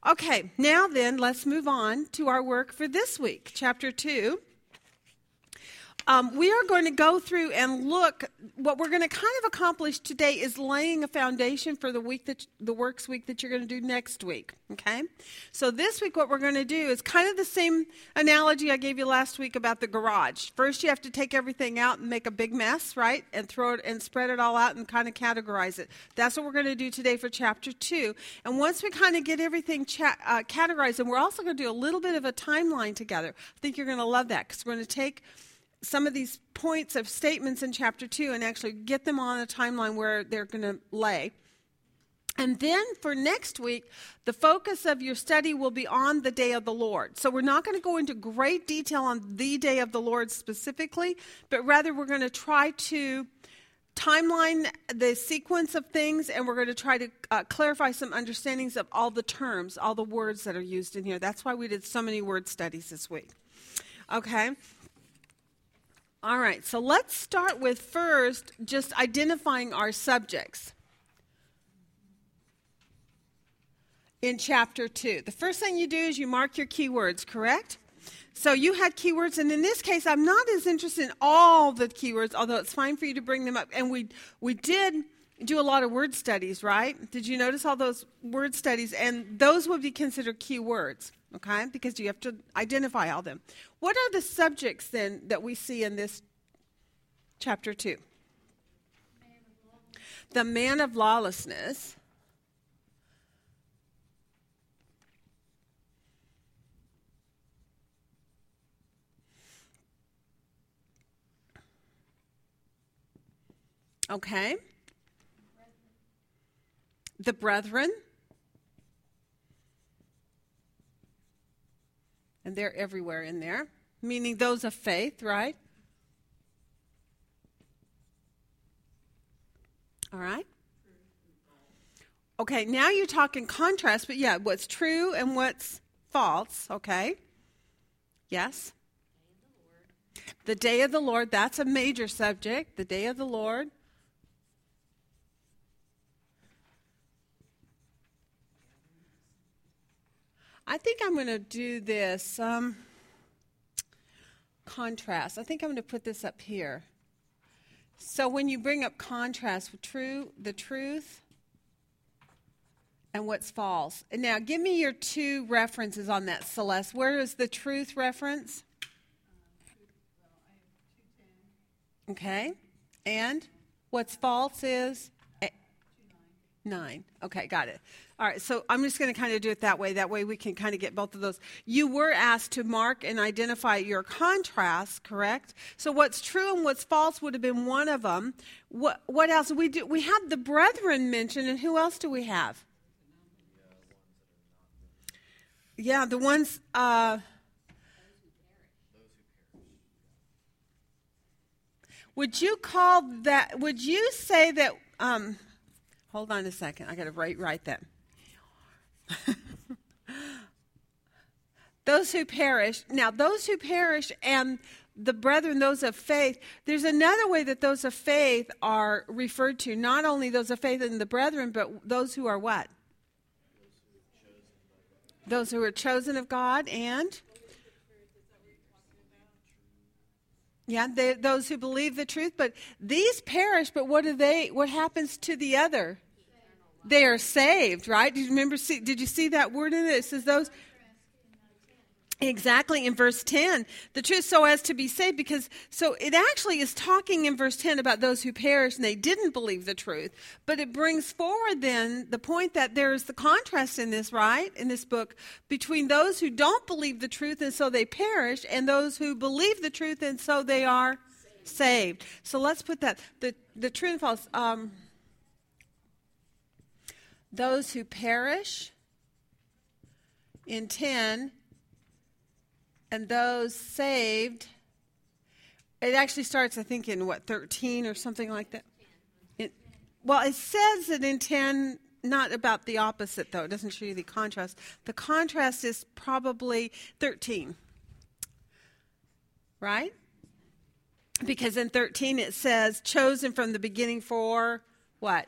Okay, now then, let's move on to our work for this week, chapter 2. Um, we are going to go through and look. What we're going to kind of accomplish today is laying a foundation for the week that the works week that you're going to do next week. Okay. So this week, what we're going to do is kind of the same analogy I gave you last week about the garage. First, you have to take everything out and make a big mess, right, and throw it and spread it all out and kind of categorize it. That's what we're going to do today for chapter two. And once we kind of get everything cha- uh, categorized, and we're also going to do a little bit of a timeline together. I think you're going to love that because we're going to take some of these points of statements in chapter 2 and actually get them on a timeline where they're going to lay. And then for next week, the focus of your study will be on the day of the Lord. So we're not going to go into great detail on the day of the Lord specifically, but rather we're going to try to timeline the sequence of things and we're going to try to uh, clarify some understandings of all the terms, all the words that are used in here. That's why we did so many word studies this week. Okay? All right, so let's start with first just identifying our subjects. In chapter 2. The first thing you do is you mark your keywords, correct? So you had keywords, and in this case, I'm not as interested in all the keywords, although it's fine for you to bring them up. And we we did do a lot of word studies, right? Did you notice all those word studies? And those would be considered keywords okay? Because you have to identify all them. What are the subjects then that we see in this chapter 2? the man of lawlessness. Okay. The brethren. And they're everywhere in there, meaning those of faith, right? All right? Okay, now you talk in contrast, but yeah, what's true and what's false, okay? Yes? The day of the Lord, that's a major subject, the day of the Lord. I think I'm going to do this um, contrast. I think I'm going to put this up here. So when you bring up contrast true, the truth and what's false. Now give me your two references on that, Celeste. Where is the truth reference? Okay. And what's false is? Nine. Okay, got it. All right, so I'm just going to kind of do it that way. That way we can kind of get both of those. You were asked to mark and identify your contrast, correct? So what's true and what's false would have been one of them. What, what else? We, do, we have the brethren mentioned, and who else do we have? Yeah, the ones. Uh, would you call that? Would you say that? Um, hold on a second. I got to write write that. those who perish. Now, those who perish and the brethren, those of faith, there's another way that those of faith are referred to. Not only those of faith and the brethren, but those who are what? Those who are chosen of God and? Yeah, they, those who believe the truth, but these perish. But what do they? What happens to the other? They are saved, right? Did you remember? See, did you see that word in it? It says those. Exactly in verse 10, the truth so as to be saved, because so it actually is talking in verse 10 about those who perish and they didn't believe the truth. But it brings forward then the point that there's the contrast in this, right, in this book, between those who don't believe the truth and so they perish, and those who believe the truth and so they are saved. So let's put that the the truth and false. Um, those who perish in 10 and those saved it actually starts i think in what 13 or something like that? It, well it says it in 10 not about the opposite though. It doesn't show you the contrast. The contrast is probably 13 right? Because in 13 it says chosen from the beginning for what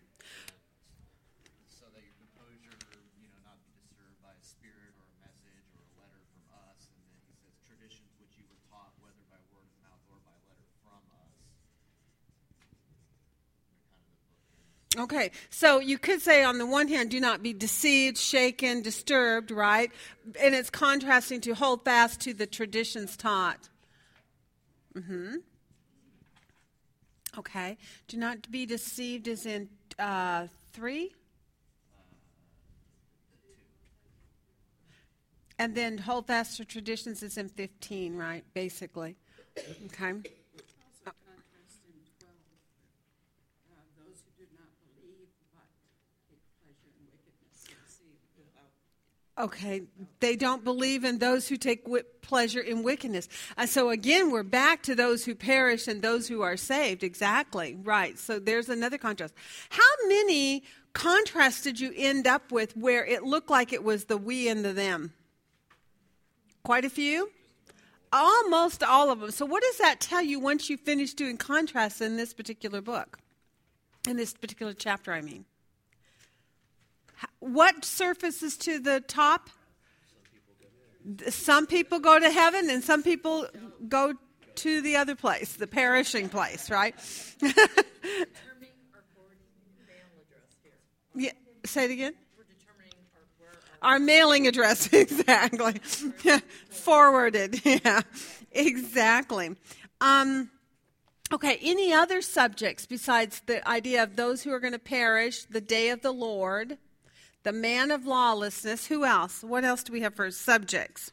Okay, so you could say on the one hand, do not be deceived, shaken, disturbed, right? And it's contrasting to hold fast to the traditions taught. Mm-hmm. Okay, do not be deceived is in uh, three. And then hold fast to traditions is in 15, right? Basically. Okay. Also contrast in twelve, uh, those who do not believe but take pleasure in wickedness and deceive without Okay, they don't believe in those who take wi- pleasure in wickedness. And so again, we're back to those who perish and those who are saved. Exactly, right. So there's another contrast. How many contrasts did you end up with where it looked like it was the we and the them? Quite a few? Almost all of them. So what does that tell you once you finish doing contrasts in this particular book? In this particular chapter, I mean. What surfaces to the top? Some people go to heaven and some people go to the other place, the perishing place, right? Yeah, say it again. Our mailing address, exactly. Forwarded, yeah, exactly. Um, okay, any other subjects besides the idea of those who are going to perish, the day of the Lord, the man of lawlessness? Who else? What else do we have for subjects?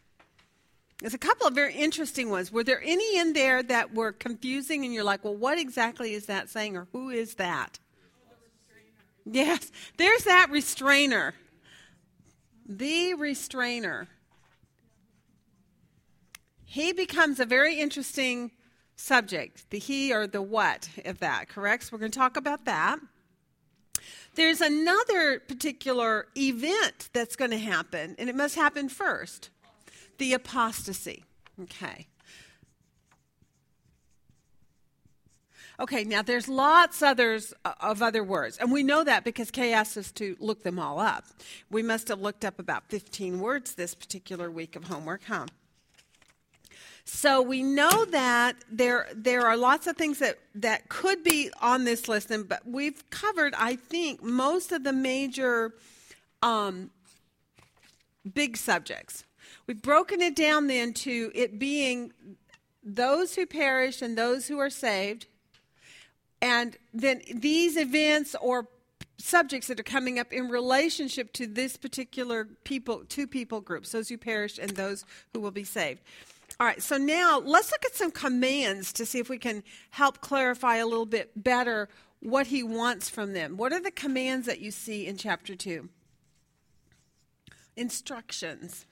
There's a couple of very interesting ones. Were there any in there that were confusing and you're like, well, what exactly is that saying or who is that? Yes, there's that restrainer. The restrainer. He becomes a very interesting subject, the he or the what of that, correct? So we're going to talk about that. There's another particular event that's going to happen, and it must happen first the apostasy. Okay. Okay, now there's lots others uh, of other words, and we know that because Kay asked us to look them all up. We must have looked up about 15 words this particular week of homework, huh? So we know that there there are lots of things that that could be on this list, and but we've covered, I think, most of the major um, big subjects. We've broken it down then to it being those who perish and those who are saved, and then these events or subjects that are coming up in relationship to this particular people, two people groups, those who perish and those who will be saved. All right, so now let's look at some commands to see if we can help clarify a little bit better what he wants from them. What are the commands that you see in chapter 2? Instructions.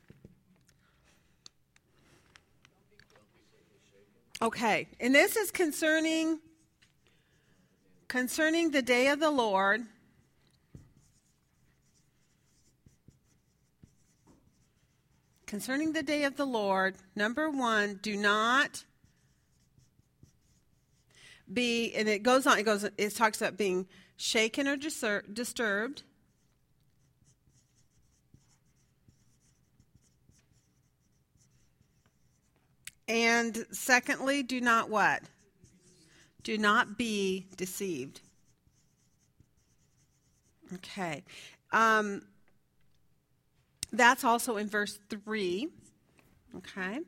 Okay, and this is concerning concerning the day of the Lord. Concerning the day of the Lord, number one, do not be, and it goes on, it goes, it talks about being shaken or distur- disturbed. And secondly, do not what? Do not be deceived. Okay. Um, that's also in verse 3. Okay.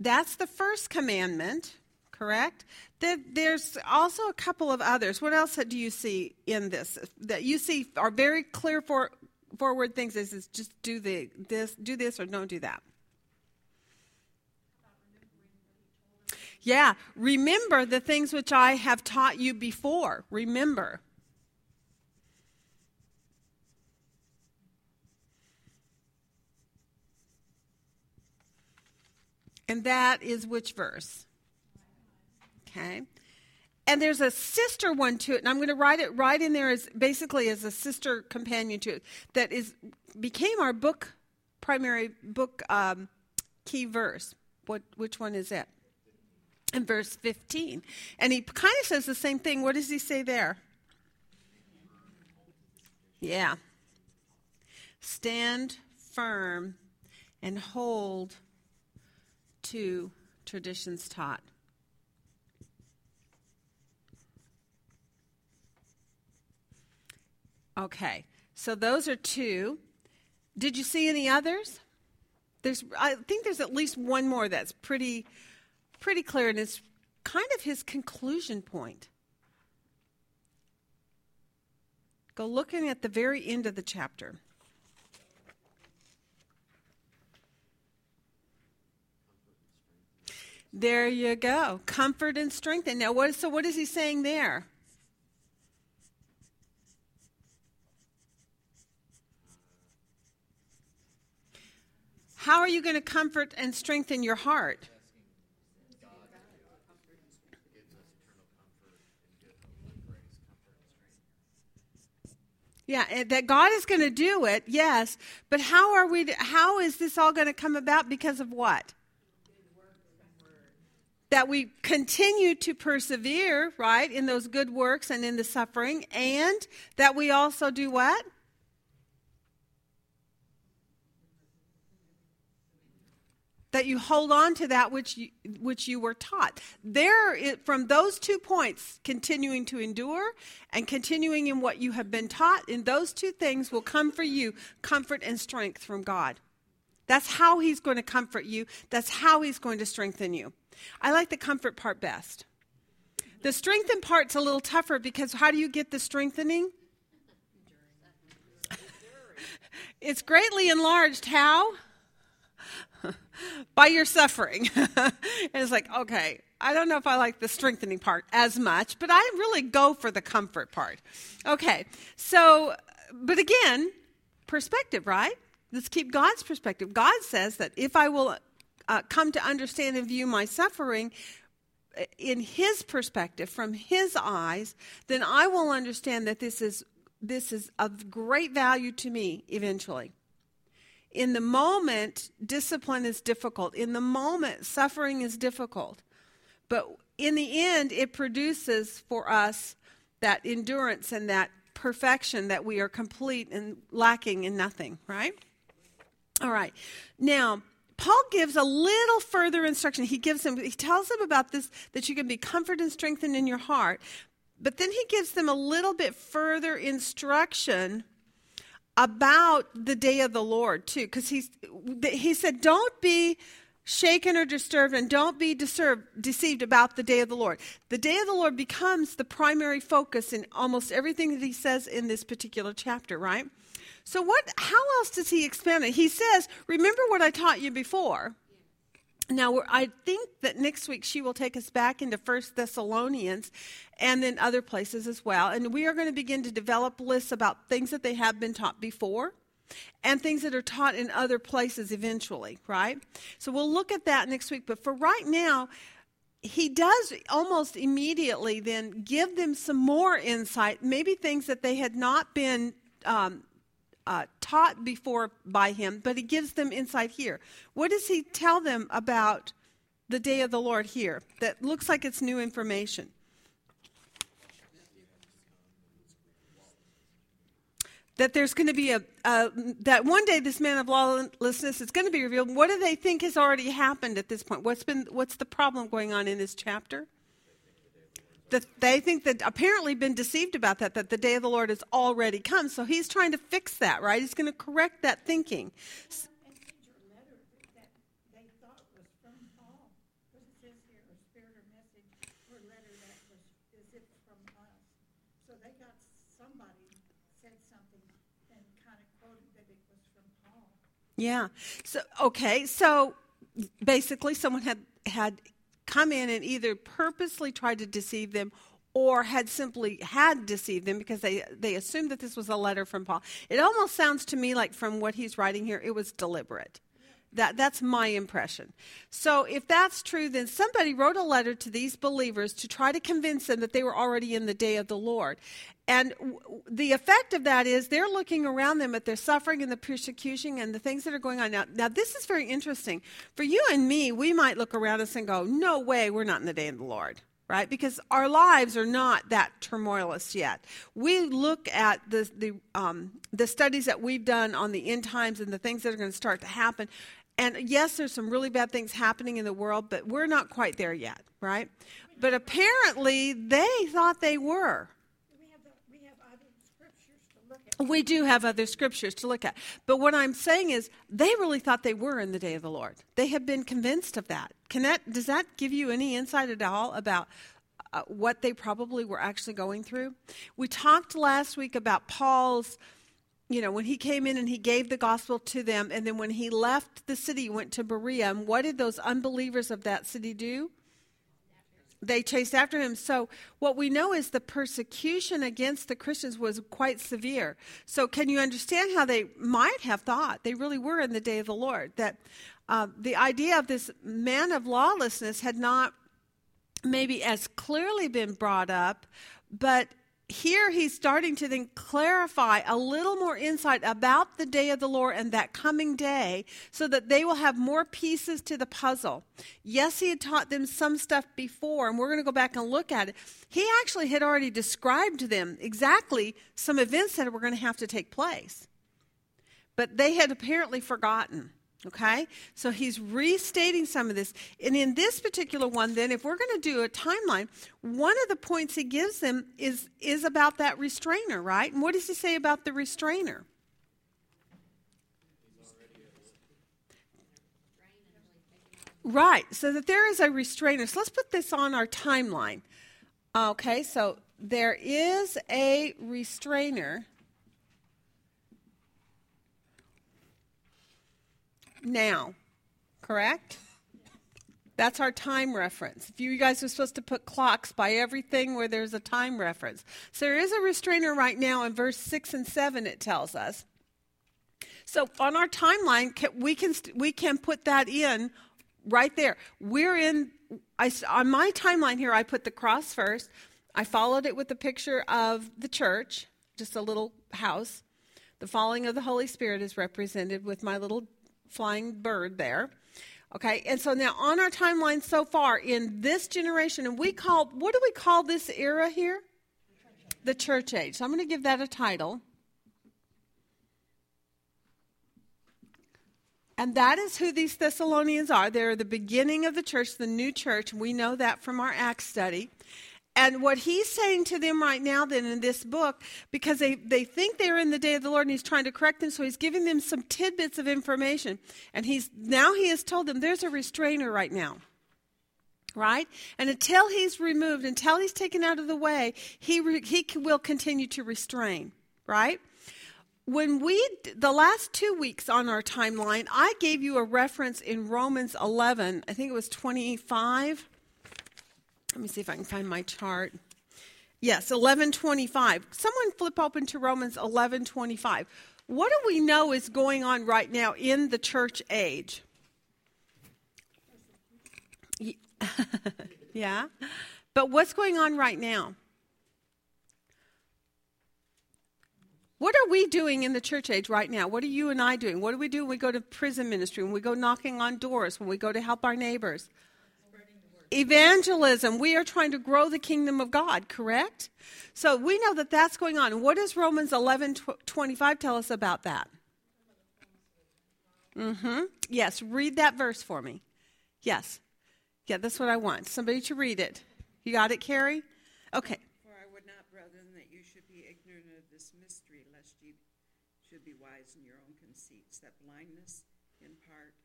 That's the first commandment, correct? There- There's also a couple of others. What else do you see in this that you see are very clear for forward things? Is is just do the this, do this, or don't do that. Yeah, remember the things which I have taught you before. Remember. And that is which verse? Okay. And there's a sister one to it, and I'm going to write it right in there as basically as a sister companion to it that is became our book primary book um, key verse. What, which one is it? In verse 15. And he kind of says the same thing. What does he say there? Yeah. Stand firm and hold to traditions taught. Okay, so those are two. Did you see any others? There's, I think there's at least one more that's pretty, pretty clear, and it's kind of his conclusion point. Go looking at the very end of the chapter. There you go. Comfort and strengthen. Now, what, so what is he saying there? How are you going to comfort and strengthen your heart? Yeah, eh, that God is going to do it, yes. But how are we? How is this all going to come about? Because of what? That we continue to persevere, right, in those good works and in the suffering, and that we also do what? that you hold on to that which you, which you were taught. There, it, from those two points, continuing to endure and continuing in what you have been taught, in those two things will come for you comfort and strength from God. That's how He's going to comfort you. That's how He's going to strengthen you. I like the comfort part best. The strengthen part's a little tougher because how do you get the strengthening? it's greatly enlarged. How? by your suffering. and it's like, okay, I don't know if I like the strengthening part as much, but I really go for the comfort part. Okay, so, but again, perspective, right? Let's keep God's perspective. God says that if I will uh, come to understand and view my suffering uh, in His perspective, from His eyes, then I will understand that this is this is of great value to me eventually. In the moment, discipline is difficult. In the moment, suffering is difficult. But in the end, it produces for us that endurance and that perfection that we are complete and lacking in nothing, right? All right. Now, Paul gives a little further instruction. He gives them, he tells them about this, that you can be comforted and strengthened in your heart. But then he gives them a little bit further instruction about the day of the Lord too, because he said, "Don't be shaken or disturbed, and don't be deceived about the day of the Lord." The day of the Lord becomes the primary focus in almost everything that he says in this particular chapter, right? So, what? How else does he expand it? He says, "Remember what I taught you before." Now, I think that next week she will take us back into First Thessalonians and then other places as well. And we are going to begin to develop lists about things that they have been taught before and things that are taught in other places eventually, right? So we'll look at that next week. But for right now, he does almost immediately then give them some more insight, maybe things that they had not been um, uh, taught before by him, but he gives them insight here. What does he tell them about the day of the Lord here that looks like it's new information? That there's going to be a, a that one day this man of lawlessness is going to be revealed. What do they think has already happened at this point? What's been what's the problem going on in this chapter? That they think that apparently been deceived about that, that the day of the Lord has already come. So he's trying to fix that, right? He's going to correct that thinking. Yeah. So okay. So basically, someone had had come in and either purposely tried to deceive them or had simply had deceived them because they, they assumed that this was a letter from Paul. It almost sounds to me like from what he's writing here, it was deliberate. That, that's my impression. So, if that's true, then somebody wrote a letter to these believers to try to convince them that they were already in the day of the Lord. And w- the effect of that is they're looking around them at their suffering and the persecution and the things that are going on. Now, now, this is very interesting. For you and me, we might look around us and go, No way, we're not in the day of the Lord right? Because our lives are not that turmoilous yet. We look at the the um, the studies that we've done on the end times and the things that are going to start to happen. And yes, there's some really bad things happening in the world, but we're not quite there yet, right? But apparently, they thought they were. We do have other scriptures to look at. But what I'm saying is, they really thought they were in the day of the Lord. They have been convinced of that. Can that does that give you any insight at all about uh, what they probably were actually going through? We talked last week about Paul's you know, when he came in and he gave the gospel to them, and then when he left the city, went to Berea, and what did those unbelievers of that city do? They chased after him. So, what we know is the persecution against the Christians was quite severe. So, can you understand how they might have thought they really were in the day of the Lord? That uh, the idea of this man of lawlessness had not maybe as clearly been brought up, but here he's starting to then clarify a little more insight about the day of the Lord and that coming day so that they will have more pieces to the puzzle. Yes, he had taught them some stuff before, and we're going to go back and look at it. He actually had already described to them exactly some events that were going to have to take place, but they had apparently forgotten. Okay? So he's restating some of this. And in this particular one, then, if we're going to do a timeline, one of the points he gives them is, is about that restrainer, right? And what does he say about the restrainer? Right, so that there is a restrainer. So let's put this on our timeline. Okay, so there is a restrainer. Now, correct? That's our time reference. If you guys are supposed to put clocks by everything where there's a time reference. So there is a restrainer right now in verse 6 and 7, it tells us. So on our timeline, we can, we can put that in right there. We're in, I, on my timeline here, I put the cross first. I followed it with a picture of the church, just a little house. The falling of the Holy Spirit is represented with my little flying bird there. Okay, and so now on our timeline so far in this generation, and we call, what do we call this era here? The church age. So I'm going to give that a title. And that is who these Thessalonians are. They're the beginning of the church, the new church. We know that from our Acts study. And what he's saying to them right now, then, in this book, because they, they think they're in the day of the Lord and he's trying to correct them, so he's giving them some tidbits of information. And he's now he has told them there's a restrainer right now. Right? And until he's removed, until he's taken out of the way, he, re, he will continue to restrain. Right? When we, the last two weeks on our timeline, I gave you a reference in Romans 11, I think it was 25 let me see if I can find my chart. Yes, 1125. Someone flip open to Romans 1125. What do we know is going on right now in the church age? yeah. But what's going on right now? What are we doing in the church age right now? What are you and I doing? What do we do when we go to prison ministry, when we go knocking on doors, when we go to help our neighbors? Evangelism. We are trying to grow the kingdom of God, correct? So we know that that's going on. What does Romans 11 25 tell us about that? Mm-hmm. Yes, read that verse for me. Yes. Yeah, that's what I want. Somebody to read it. You got it, Carrie? Okay. For I would not, brethren, that you should be ignorant of this mystery, lest ye should be wise in your own conceits, that blindness in part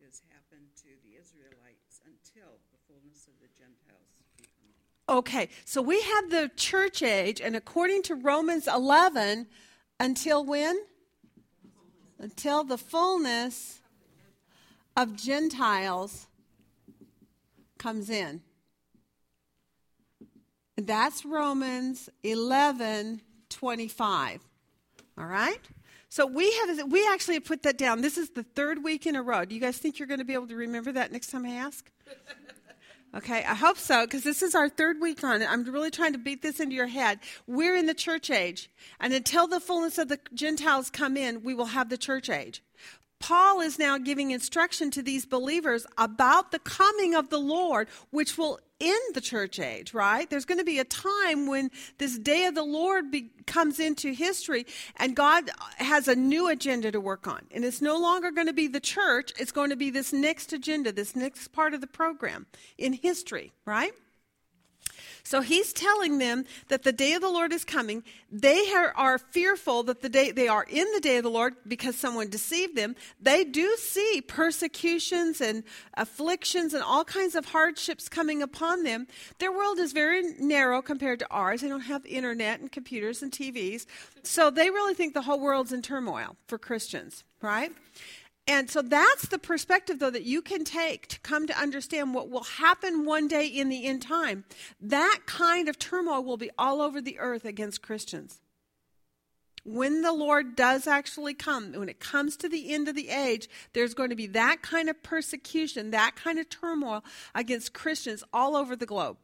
is happened to the Israelites until fullness of the Gentiles Okay, so we have the church age, and according to Romans 11, until when? Until the fullness of Gentiles comes in. That's Romans 11 25. All right? So we have we actually put that down. This is the third week in a row. Do you guys think you're going to be able to remember that next time I ask? Okay, I hope so because this is our third week on it. I'm really trying to beat this into your head. We're in the church age, and until the fullness of the Gentiles come in, we will have the church age. Paul is now giving instruction to these believers about the coming of the Lord, which will end the church age, right? There's going to be a time when this day of the Lord be, comes into history and God has a new agenda to work on. And it's no longer going to be the church, it's going to be this next agenda, this next part of the program in history, right? So he's telling them that the day of the Lord is coming. They are, fearful that the day they are in the day of the Lord because someone deceived them. They do see persecutions and afflictions and all kinds of hardships coming upon them. Their world is very narrow compared to ours. They don't have internet and computers and TVs. So they really think the whole world's in turmoil for Christians, right? And so that's the perspective, though, that you can take to come to understand what will happen one day in the end time. That kind of turmoil will be all over the earth against Christians. When the Lord does actually come, when it comes to the end of the age, there's going to be that kind of persecution, that kind of turmoil against Christians all over the globe.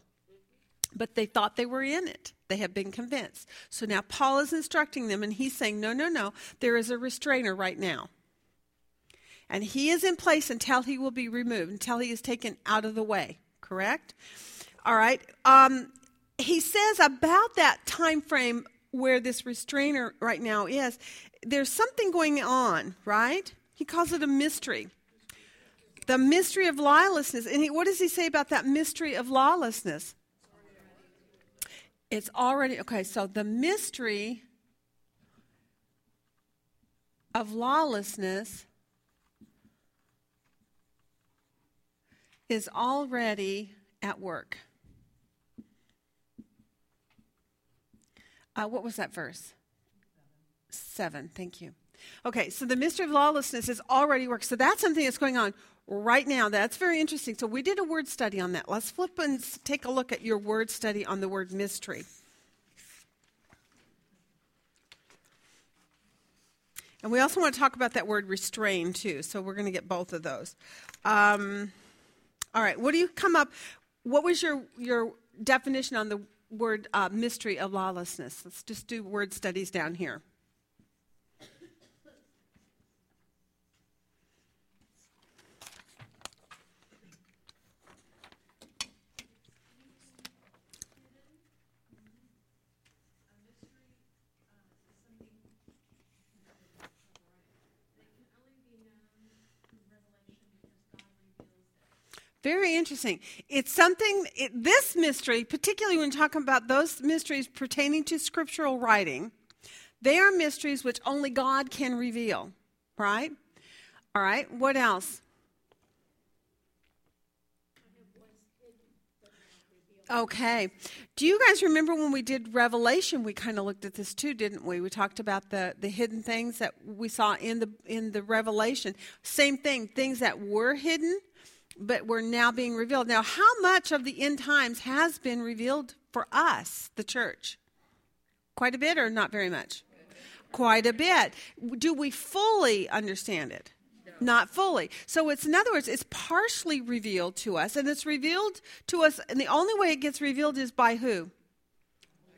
But they thought they were in it. They have been convinced. So now Paul is instructing them, and he's saying, No, no, no, there is a restrainer right now. And he is in place until he will be removed, until he is taken out of the way. Correct? All right. Um, he says about that time frame where this restrainer right now is, there's something going on, right? He calls it a mystery. The mystery of lawlessness. And he, what does he say about that mystery of lawlessness? It's already, okay, so the mystery of lawlessness is already at work. Uh, what was that verse? Seven. Thank you. Okay, so the mystery of lawlessness is already work. So that's something that's going on right now. That's very interesting. So we did a word study on that. Let's flip and take a look at your word study on the word mystery. And we also want to talk about that word restrain too. So we're going to get both of those. Um, all right. What do you come up? What was your your definition on the word uh, mystery of lawlessness? Let's just do word studies down here. Very interesting. It's something, it, this mystery, particularly when talking about those mysteries pertaining to scriptural writing, they are mysteries which only God can reveal, right? All right, what else? Okay. Do you guys remember when we did Revelation? We kind of looked at this too, didn't we? We talked about the, the hidden things that we saw in the in the Revelation. Same thing, things that were hidden but we're now being revealed. Now, how much of the end times has been revealed for us, the church? Quite a bit or not very much? Quite a bit. Do we fully understand it? Not fully. So it's in other words, it's partially revealed to us, and it's revealed to us, and the only way it gets revealed is by who?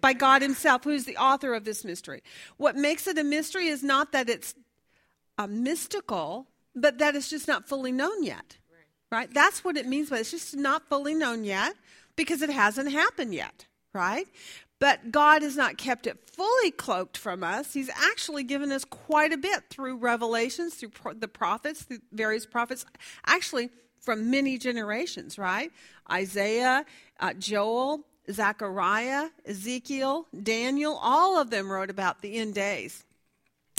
By God Himself, who's the author of this mystery. What makes it a mystery is not that it's a mystical, but that it's just not fully known yet right? That's what it means but it's just not fully known yet because it hasn't happened yet, right? But God has not kept it fully cloaked from us. He's actually given us quite a bit through revelations, through pro- the prophets, through various prophets, actually from many generations, right? Isaiah, uh, Joel, Zechariah, Ezekiel, Daniel, all of them wrote about the end days.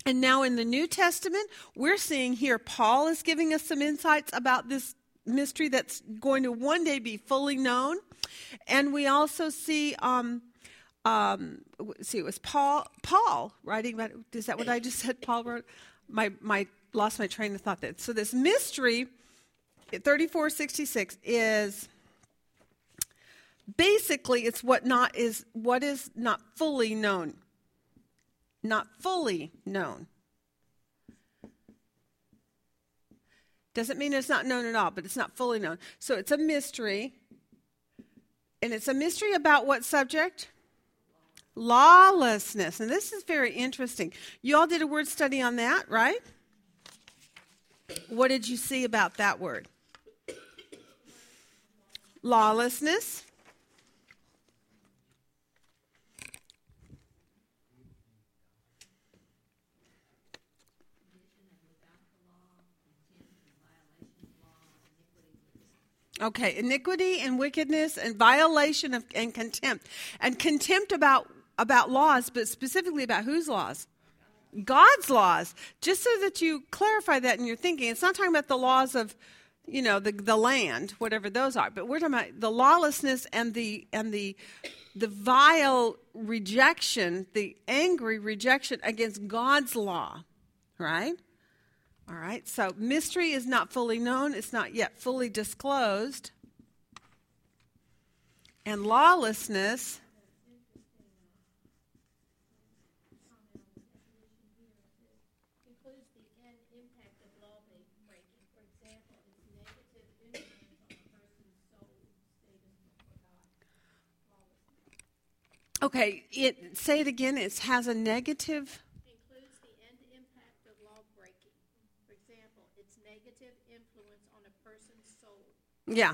And now in the New Testament, we're seeing here Paul is giving us some insights about this mystery that's going to one day be fully known. And we also see, um, um, see, it was Paul, Paul writing about. Is that what I just said? Paul wrote. My my lost my train of thought. That so this mystery, thirty four sixty six is basically it's what not is what is not fully known. Not fully known. Doesn't mean it's not known at all, but it's not fully known. So it's a mystery. And it's a mystery about what subject? Lawlessness. And this is very interesting. You all did a word study on that, right? What did you see about that word? Lawlessness. Okay, iniquity and wickedness and violation of and contempt. And contempt about about laws, but specifically about whose laws? God's laws. Just so that you clarify that in your thinking. It's not talking about the laws of, you know, the the land, whatever those are, but we're talking about the lawlessness and the and the the vile rejection, the angry rejection against God's law, right? All right, so mystery is not fully known, it's not yet fully disclosed. And lawlessness. Okay, it say it again. It has a negative. Includes the end impact of law breaking. For example, its negative influence on a person's soul, Yeah.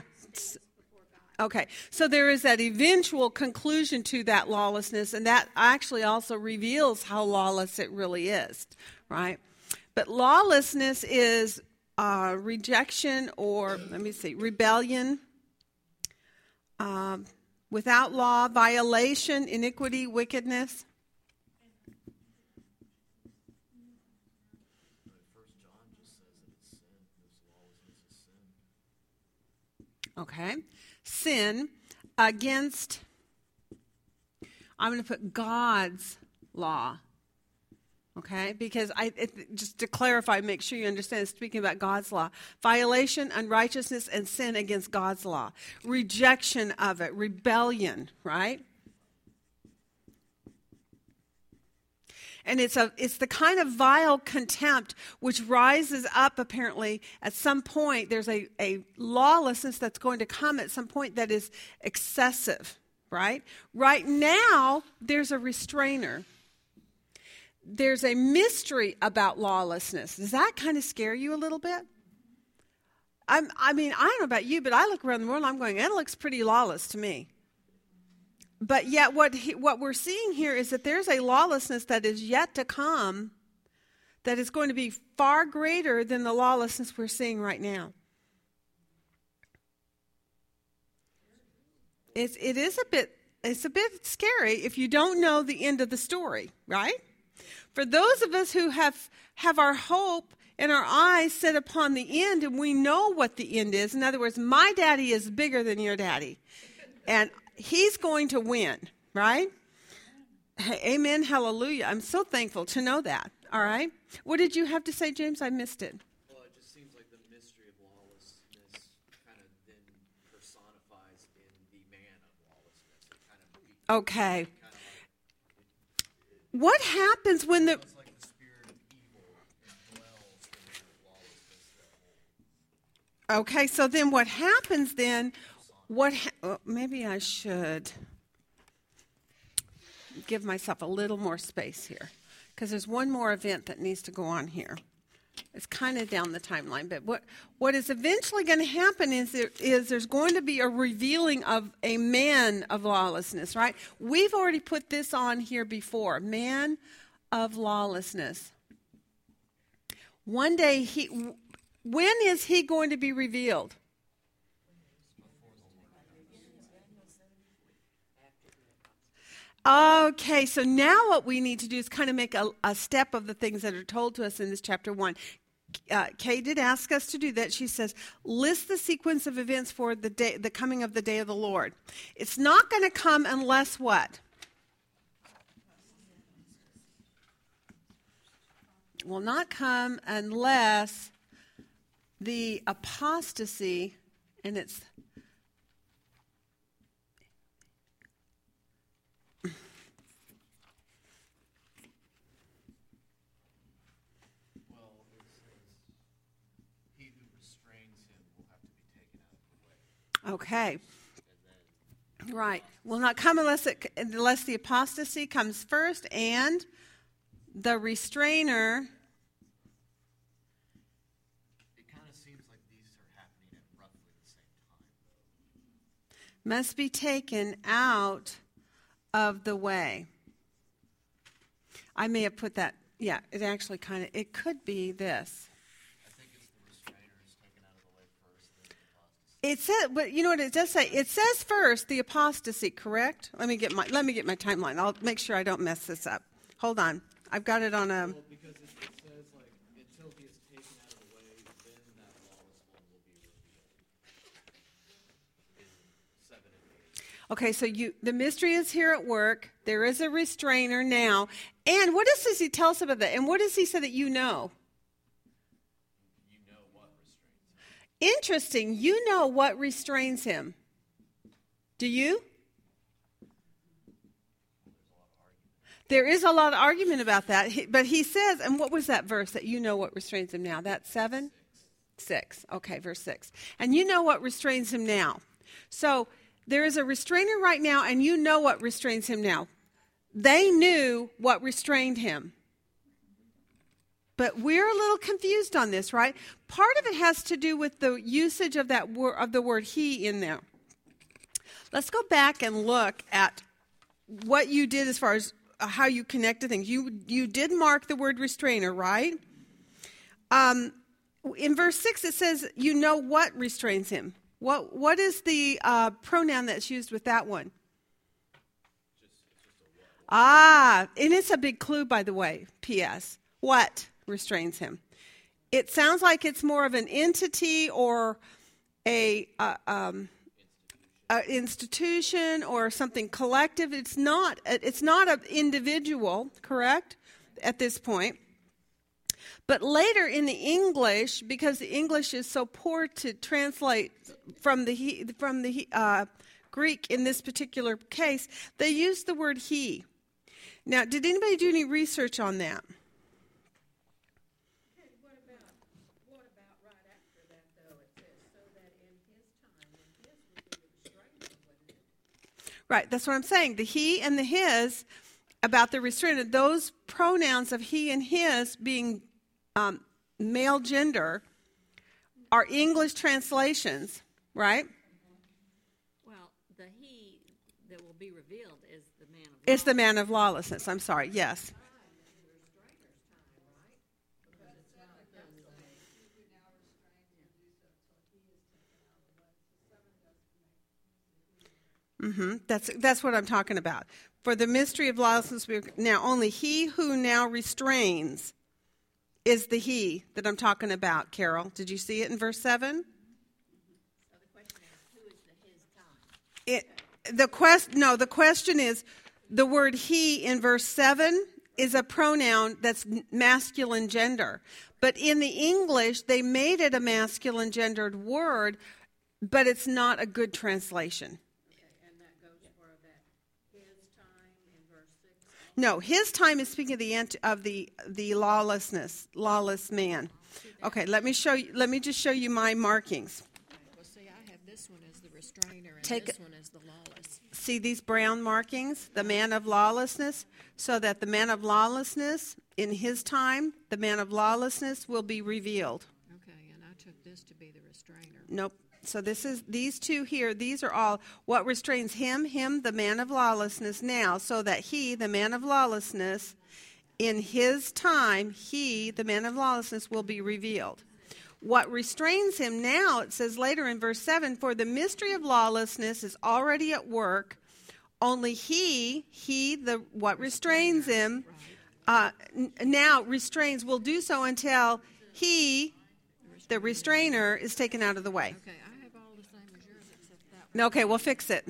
Okay, so there is that eventual conclusion to that lawlessness, and that actually also reveals how lawless it really is, right? But lawlessness is uh, rejection or, let me see, rebellion, um, without law, violation, iniquity, wickedness. First John just says that it's sin. This lawlessness is sin. Okay. Sin against, I'm going to put God's law. Okay? Because I, it, just to clarify, make sure you understand, speaking about God's law. Violation, unrighteousness, and sin against God's law. Rejection of it, rebellion, right? And it's, a, it's the kind of vile contempt which rises up, apparently, at some point. There's a, a lawlessness that's going to come at some point that is excessive, right? Right now, there's a restrainer. There's a mystery about lawlessness. Does that kind of scare you a little bit? I'm, I mean, I don't know about you, but I look around the world I'm going, it looks pretty lawless to me. But yet, what, he, what we're seeing here is that there's a lawlessness that is yet to come that is going to be far greater than the lawlessness we're seeing right now. It's, it is a bit it's a bit scary if you don't know the end of the story, right? For those of us who have have our hope and our eyes set upon the end and we know what the end is. In other words, my daddy is bigger than your daddy. And he's going to win, right? Amen. Hallelujah. I'm so thankful to know that. All right. What did you have to say, James? I missed it. Well, it just seems like the mystery of lawlessness kind of then personifies in the man of lawlessness. It kind of Okay. kind of like What happens when the like the spirit of evil indwells the man of lawlessness. That whole Okay, so then what happens then? What ha- maybe I should give myself a little more space here because there's one more event that needs to go on here. It's kind of down the timeline, but what what is eventually going to happen is there, is there's going to be a revealing of a man of lawlessness, right? We've already put this on here before, man of lawlessness. One day he when is he going to be revealed? Okay, so now what we need to do is kind of make a, a step of the things that are told to us in this chapter one. Uh, Kay did ask us to do that. She says, list the sequence of events for the day, the coming of the day of the Lord. It's not going to come unless what? Will not come unless the apostasy, and it's Well, it says, "He who Okay. Right. Will not come unless it unless the apostasy comes first and the restrainer It kind of seems like these are happening at roughly the same time. must be taken out of the way. I may have put that yeah, it actually kind of it could be this. I think it's the restrainers taken out of the way first, then the apostasy. It says, but you know what it does say? It says first the apostasy, correct? Let me get my let me get my timeline. I'll make sure I don't mess this up. Hold on, I've got it on a. Well, because it, it says like until he is taken out of the way, then that lawless one will be revealed. In seven and eight. Okay, so you the mystery is here at work. There is a restrainer now, and what does he tell us about that? And what does he say that you know? You know what restrains him. Interesting. You know what restrains him. Do you? There is a lot of argument about that, but he says, and what was that verse that you know what restrains him now? That's seven? Six. Okay, verse six. And you know what restrains him now. So there is a restrainer right now, and you know what restrains him now. They knew what restrained him. But we're a little confused on this, right? Part of it has to do with the usage of that of the word he in there. Let's go back and look at what you did as far as uh, how you connected things. You you did mark the word restrainer, right? Um, in verse six, it says, "You know what restrains him." What what is the uh, pronoun that's used with that one? Ah, and it's a big clue, by the way. P.S. What restrains him? It sounds like it's more of an entity or a, uh, um, a institution or something collective. It's not. It's not an individual, correct? At this point. But later in the English, because the English is so poor to translate from the from the uh, Greek in this particular case, they use the word he. Now, did anybody do any research on that? Okay, what about, what about right after that though, it says, so that in his time, and his would be the restrainer, wouldn't it? Right, that's what I'm saying. The he and the his about the restrainer, those pronouns of he and his being um, male gender are English translations, right? Well, the he that will be revealed is the man of It's the man of lawlessness. I'm sorry, yes. Hmm That's that's what I'm talking about. For the mystery of lawlessness, now only he who now restrains is the he that I'm talking about. Carol, did you see it in verse seven? So the question is, who is the his? It, the quest no the question is the word he in verse 7 is a pronoun that's masculine gender but in the english they made it a masculine gendered word but it's not a good translation And that goes for that his time in verse six. No his time is speaking of the ant- of the the lawlessness lawless man okay let me show you let me just show you my markings Well, see, I have this one as the restrainer and Take this one as the lawless. see these brown markings, the man of lawlessness, so that the man of lawlessness, in his time, the man of lawlessness will be revealed. Okay, and I took this to be the restrainer. Nope. So this is these two here, these are all what restrains him, him, the man of lawlessness now, so that he, the man of lawlessness, in his time, he, the man of lawlessness, will be revealed. What restrains him now, it says later in verse 7 for the mystery of lawlessness is already at work. Only he, he, the what restrains him, uh, n- now restrains, will do so until he, the restrainer, is taken out of the way. Okay, I have all the same as yours except that one. Okay, we'll fix it.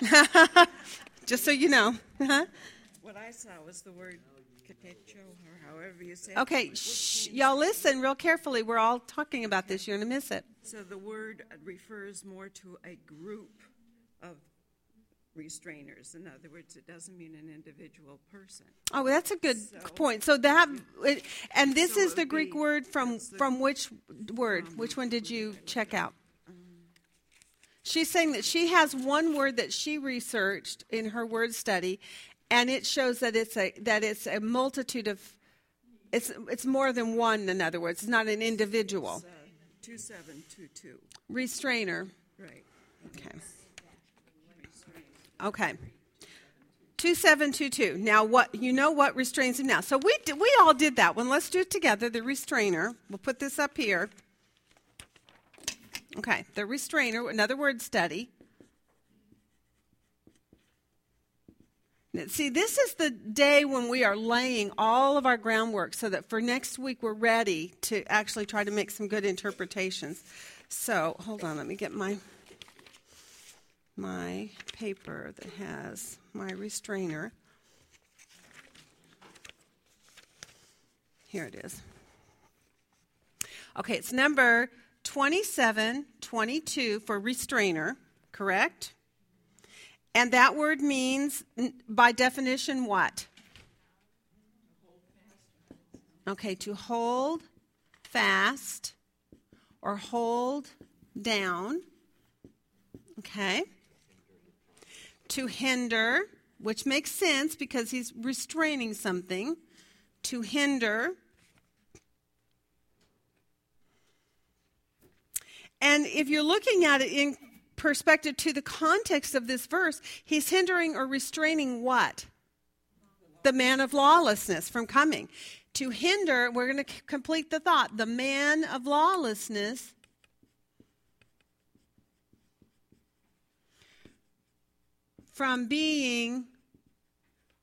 Just so you know. Uh-huh. What I saw was the word catecho, or however you say it. okay, y'all listen real carefully. We're all talking about this. You're going to miss it. So the word refers more to a group of restrainers. In other words, it doesn't mean an individual person. Oh, that's a good So- point. So that, it, and this So is the Greek word from from which word? Which one did you check out? She's saying that she has one word that she researched in her word study, and it shows that it's a that it's a multitude of it's it's more than one. In other words, it's not an individual. Two seven two two, Restrainer. right. Okay. Okay. 2722. Now what you know what restrains him now. So we we all did that one. Let's do it together. The restrainer. We'll put this up here. Okay, the restrainer, another word study. See, this is the day when we are laying all of our groundwork so that for next week we're ready to actually try to make some good interpretations. So, hold on, let me get my my paper that has my restrainer. Here it is. Okay, it's number 2722 for restrainer, correct? And that word means, by definition, what? Okay, to hold fast or hold down. Okay. To hinder, which makes sense because he's restraining something. To hinder. And if you're looking at it in perspective to the context of this verse, he's hindering or restraining what? The man of lawlessness from coming. To hinder, we're going to c- complete the thought. The man of lawlessness from being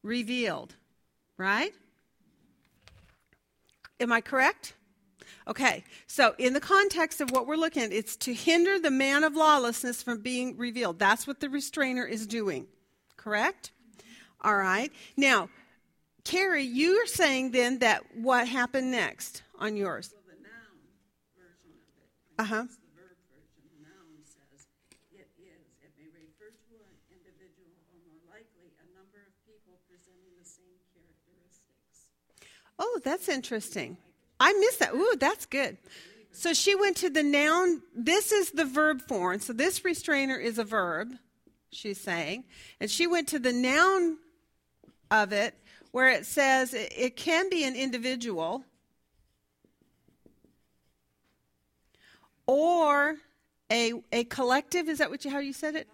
revealed, right? Am I correct? Okay, so in the context of what we're looking at, it's to hinder the man of lawlessness from being revealed. That's what the restrainer is doing, correct? All right. Now, Carrie, you're saying then that what happened next on yours? Well, the noun version of it, Uh huh. it's the verb version, the noun says, it is, it may refer to an individual or more likely a number of people presenting the same characteristics. Oh, that's interesting. I missed that. Ooh, that's good. So she went to the noun. This is the verb form. So this restrainer is a verb, she's saying. And she went to the noun of it where it says it, it can be an individual or a, a collective. Is that what you, how you said it?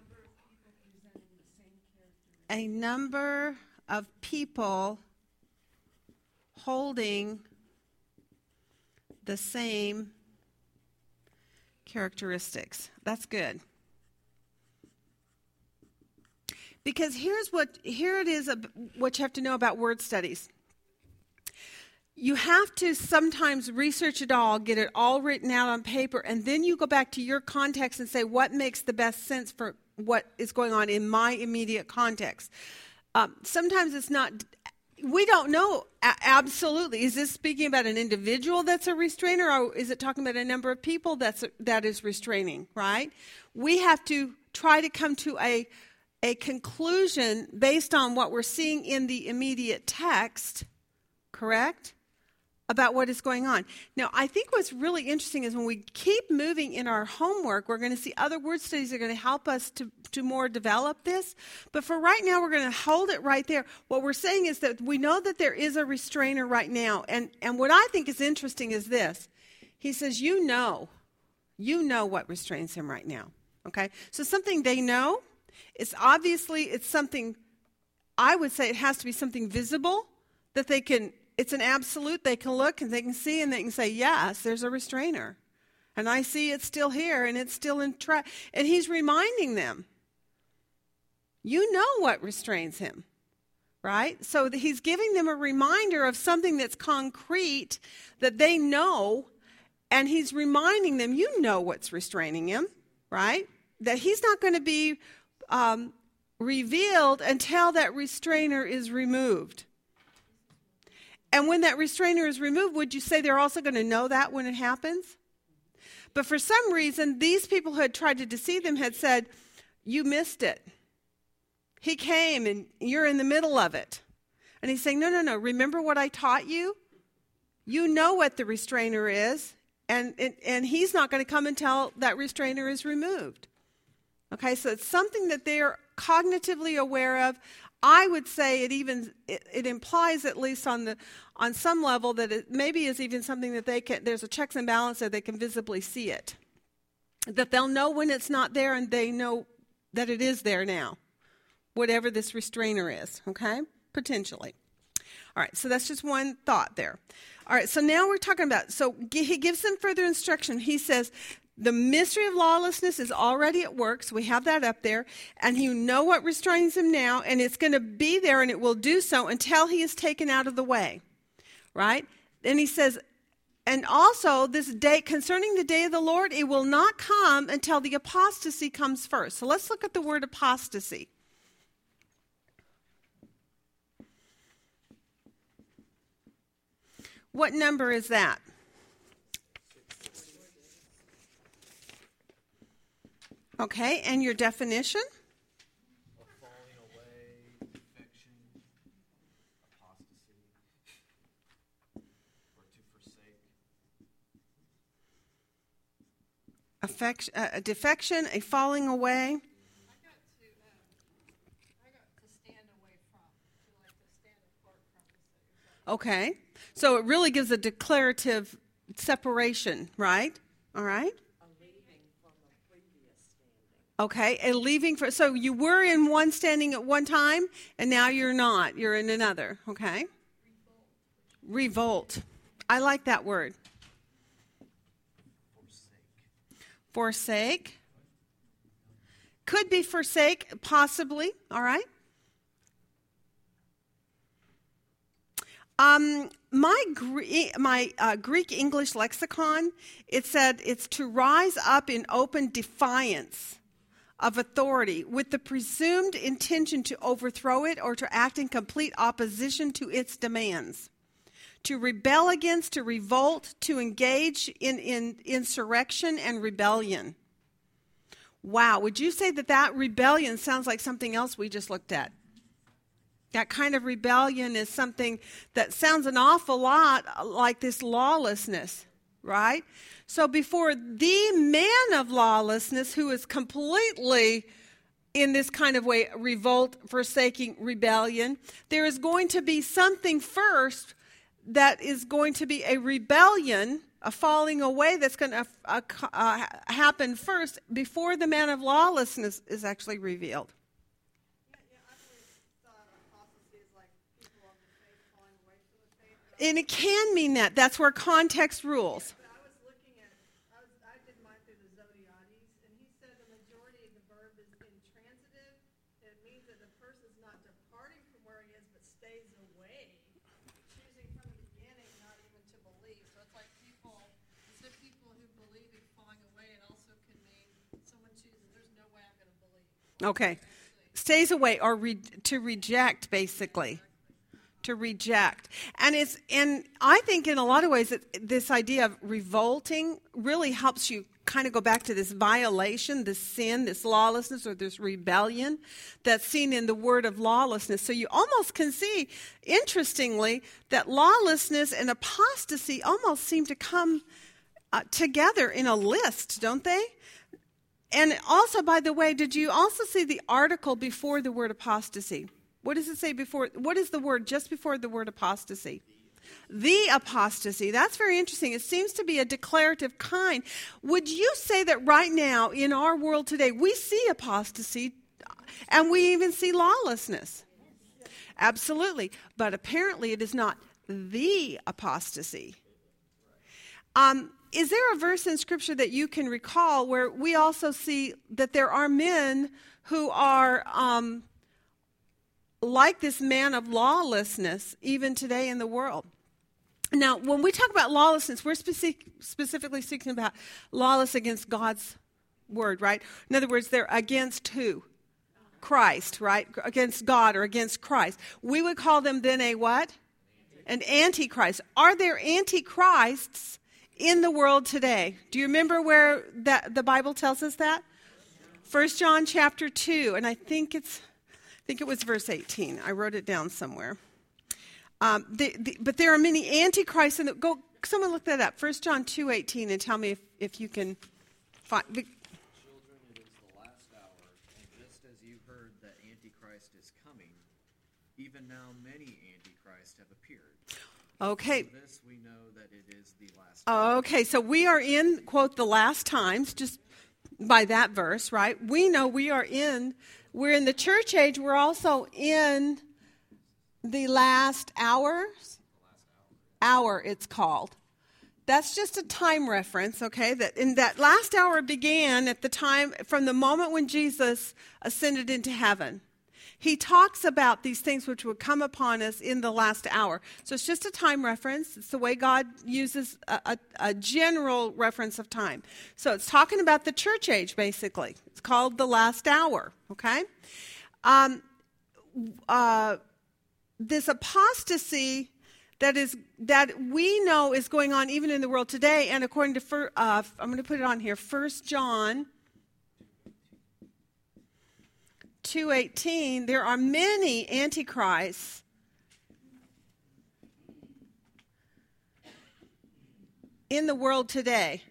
A number of people holding the same characteristics. That's good. Because here's what here it is what you have to know about word studies. You have to sometimes research it all, get it all written out on paper, and then you go back to your context and say what makes the best sense for what is going on in my immediate context. Um, sometimes it's not we don't know. A- absolutely. Is this speaking about an individual that's a restrainer or is it talking about a number of people that's that is restraining right? We have to try to come to a a conclusion based on what we're seeing in the immediate text correct about what is going on. Now, I think what's really interesting is when we keep moving in our homework, we're going to see other word studies that are going to help us to, to more develop this. But for right now, we're going to hold it right there. What we're saying is that we know that there is a restrainer right now. And, and what I think is interesting is this He says, You know, you know what restrains him right now. Okay? So something they know. It's obviously, it's something, I would say it has to be something visible that they can it's an absolute. They can look and they can see and they can say, yes, there's a restrainer. And I see it's still here and it's still in track. And he's reminding them, you know what restrains him, right? So he's giving them a reminder of something that's concrete that they know. And he's reminding them, you know what's restraining him, right? That he's not going to be um, revealed until that restrainer is removed. And when that restrainer is removed, would you say they're also going to know that when it happens? But for some reason, these people who had tried to deceive them had said, You missed it. He came and you're in the middle of it. And he's saying, No, no, no. Remember what I taught you? You know what the restrainer is. And, and, and he's not going to come until that restrainer is removed. Okay, so it's something that they're cognitively aware of. I would say it even it, it implies at least on the on some level that it maybe is even something that they can there's a checks and balance that they can visibly see it. That they'll know when it's not there and they know that it is there now. Whatever this restrainer is, okay? Potentially. All right, so that's just one thought there. All right, so now we're talking about, so he gives them further instruction. He says, the mystery of lawlessness is already at work, so we have that up there, and you know what restrains him now, and it's going to be there, and it will do so until he is taken out of the way, right? Then he says, and also this day concerning the day of the Lord, it will not come until the apostasy comes first. So let's look at the word apostasy. What number is that? Okay, and your definition? Away. Affection, uh, a defection, a falling away. Okay, so it really gives a declarative separation, right? All right. A leaving from a previous standing. Okay, and leaving for so you were in one standing at one time, and now you're not. You're in another. Okay. Revolt. I like that word. Forsake. Could be forsake, possibly. All right. Um, my my uh, Greek English lexicon it said it's to rise up in open defiance of authority with the presumed intention to overthrow it or to act in complete opposition to its demands. To rebel against, to revolt, to engage in, in insurrection and rebellion. Wow, would you say that that rebellion sounds like something else we just looked at? That kind of rebellion is something that sounds an awful lot like this lawlessness, right? So, before the man of lawlessness, who is completely in this kind of way revolt, forsaking, rebellion, there is going to be something first that is going to be a rebellion, a falling away that's going to uh, uh, happen first before the man of lawlessness is actually revealed. And it can mean that. That's where context rules. But I was looking at, I was, I did mine through the Zodhiates, and he said the majority of the verb is intransitive. It means that the person's not departing from where he is, but stays away, choosing from the beginning not even to believe. So it's like people, instead of people who believe in falling away, it also can mean someone chooses, there's no way I'm going to believe. Okay. Stays away or re- to reject, basically. To reject. And it's, and I think in a lot of ways, this idea of revolting really helps you kind of go back to this violation, this sin, this lawlessness, or this rebellion that's seen in the word of lawlessness. So you almost can see, interestingly, that lawlessness and apostasy almost seem to come uh, together in a list, don't they? And also, by the way, did you also see the article before the word apostasy? What does it say before? What is the word just before the word apostasy? The apostasy. That's very interesting. It seems to be a declarative kind. Would you say that right now in our world today we see apostasy and we even see lawlessness? Absolutely. But apparently it is not the apostasy. Um, is there a verse in Scripture that you can recall where we also see that there are men who are um, like this man of lawlessness even today in the world? Now, when we talk about lawlessness, we're specific, specifically speaking about lawless against God's word, right? In other words, they're against who? Christ, right? Against God or against Christ. We would call them then a what? An antichrist. Are there antichrists in the world today? Do you remember where that the Bible tells us that? First John chapter 2, and I think it's I think it was verse 18. I wrote it down somewhere. Um, the, the, but there are many antichrists in the go someone look that up. First John 2:18 and tell me if, if you can find Children, it is the last hour. And just as you heard that antichrist is coming, even now many antichrists have appeared. Okay. From this we know that it is the last. time. Okay, so we are in, quote, the last times, just by that verse, right? We know we are in, we're in the church age, we're also in the last hours. Hour, it's called. That's just a time reference, okay? That in that last hour began at the time from the moment when Jesus ascended into heaven. He talks about these things which would come upon us in the last hour. So it's just a time reference. It's the way God uses a, a, a general reference of time. So it's talking about the church age, basically. It's called the last hour, okay? Um, uh, this apostasy that is that we know is going on even in the world today and according to uh, i'm going to put it on here First john 2.18 there are many antichrists in the world today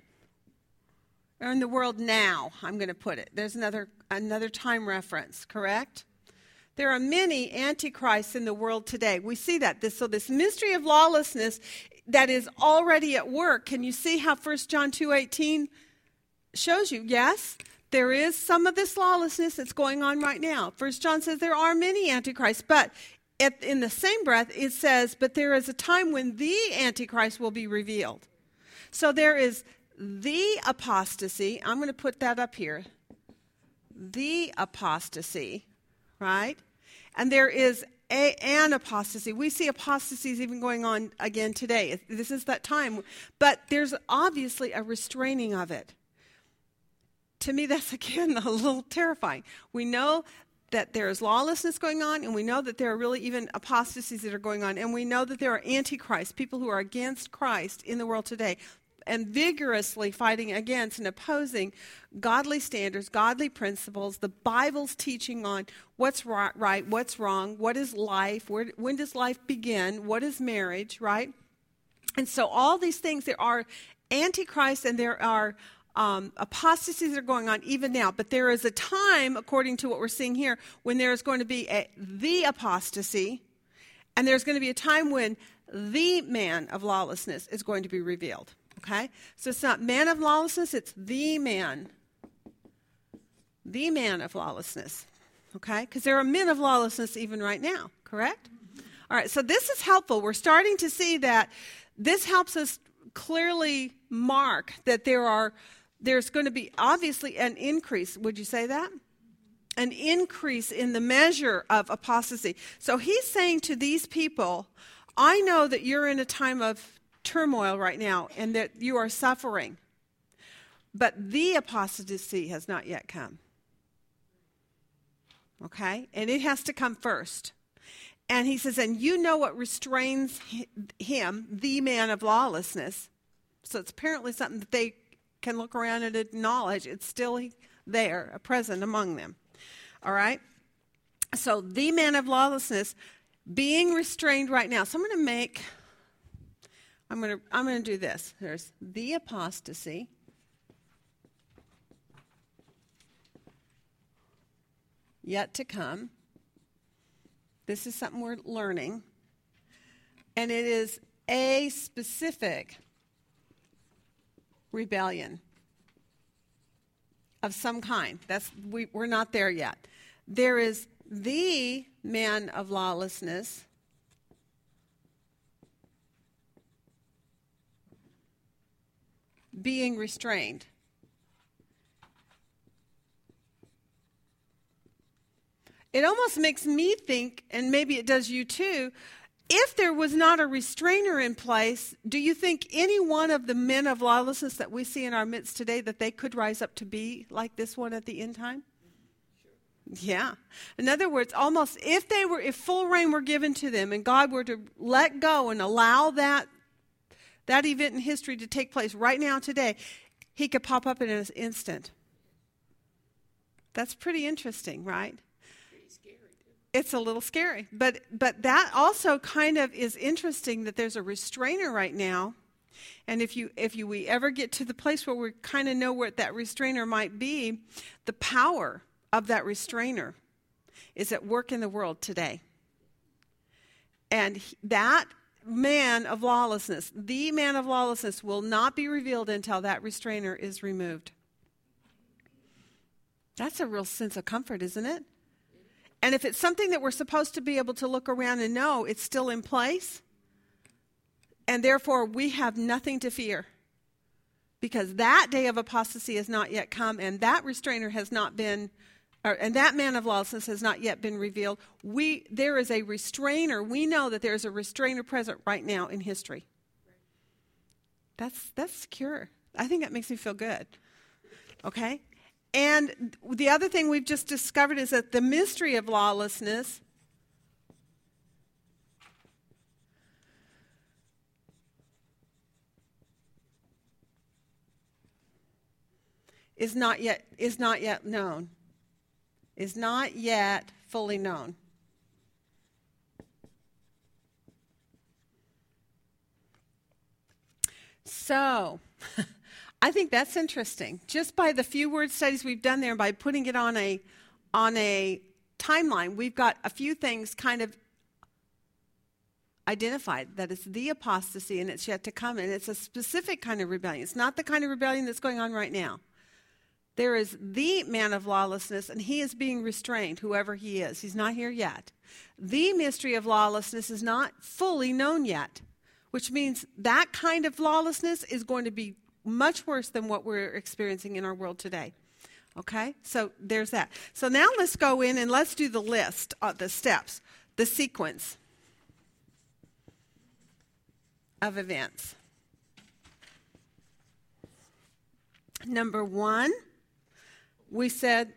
or in the world now i'm going to put it there's another another time reference correct there are many antichrists in the world today. We see that. This, so this mystery of lawlessness that is already at work. Can you see how 1 John 2.18 shows you? Yes, there is some of this lawlessness that's going on right now. First John says there are many antichrists, but at, in the same breath, it says, but there is a time when the antichrist will be revealed. So there is the apostasy. I'm going to put that up here. The apostasy right? And there is a, an apostasy. We see apostasies even going on again today. This is that time. But there's obviously a restraining of it. To me, that's again a little terrifying. We know that there is lawlessness going on, and we know that there are really even apostasies that are going on, and we know that there are antichrists, people who are against Christ in the world today and vigorously fighting against and opposing godly standards, godly principles, the Bible's teaching on what's right, what's wrong, what is life, where, when does life begin, what is marriage, right? And so all these things, there are antichrists and there are um, apostasies are going on even now. But there is a time, according to what we're seeing here, when there is going to be a, the apostasy, and there's going to be a time when the man of lawlessness is going to be revealed. Okay? So it's not man of lawlessness, it's the man. The man of lawlessness. Okay? Because there are men of lawlessness even right now, correct? All right, so this is helpful. We're starting to see that this helps us clearly mark that there are there's going to be obviously an increase. Would you say that? An increase in the measure of apostasy. So he's saying to these people, I know that you're in a time of turmoil right now and that you are suffering. But the apostasy has not yet come. Okay? And it has to come first. And he says, and you know what restrains him, the man of lawlessness. So it's apparently something that they can look around and acknowledge. It's still there, present among them. All right? So the man of lawlessness being restrained right now. So I'm going to make I'm going to I'm going to do this. There's the apostasy. Yet to come. This is something we're learning. And it is a specific rebellion of some kind. That's we, we're not there yet. There is the man of lawlessness being restrained. It almost makes me think, and maybe it does you too, if there was not a restrainer in place, do you think any one of the men of lawlessness that we see in our midst today that they could rise up to be like this one at the end time? Yeah. In other words, almost if they were if full reign were given to them and God were to let go and allow that that event in history to take place right now, today, he could pop up in an instant. That's pretty interesting, right? It's a little scary, but but that also kind of is interesting that there's a restrainer right now, and if you if you we ever get to the place where we kind of know what that restrainer might be, the power of that restrainer is at work in the world today. And that man of lawlessness, the man of lawlessness, will not be revealed until that restrainer is removed. That's a real sense of comfort, isn't it? And if it's something that we're supposed to be able to look around and know it's still in place, and therefore we have nothing to fear. Because that day of apostasy has not yet come and that restrainer has not been or, and that man of lawlessness has not yet been revealed. We there is a restrainer. We know that there is a restrainer present right now in history. That's that's secure. I think that makes me feel good. Okay and the other thing we've just discovered is that the mystery of lawlessness is not yet is not yet known. Is not yet fully known. So i think that's interesting just by the few word studies we've done there and by putting it on a on a timeline we've got a few things kind of identified that it's the apostasy and it's yet to come and it's a specific kind of rebellion it's not the kind of rebellion that's going on right now there is the man of lawlessness, and he is being restrained, whoever he is. He's not here yet. The mystery of lawlessness is not fully known yet, which means that kind of lawlessness is going to be much worse than what we're experiencing in our world today. Okay? So there's that. So now let's go in and let's do the list, of the steps, the sequence of events. Number one, we said,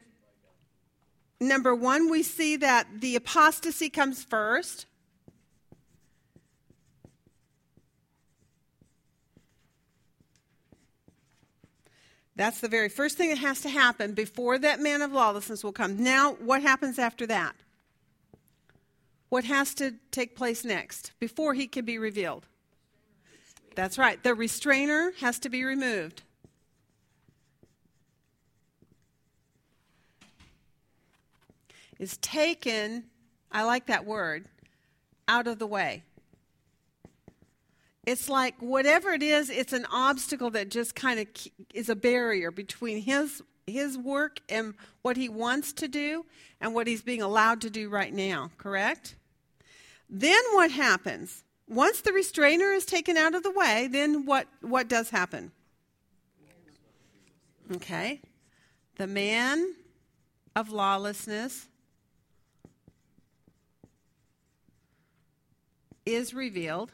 number one, we see that the apostasy comes first. That's the very first thing that has to happen before that man of lawlessness will come. Now, what happens after that? What has to take place next before he can be revealed? That's right. The restrainer has to be removed. is taken, I like that word, out of the way. It's like whatever it is, it's an obstacle that just kind of is a barrier between his his work and what he wants to do and what he's being allowed to do right now, correct? Then what happens? Once the restrainer is taken out of the way, then what what does happen? Okay. The man of lawlessness is revealed.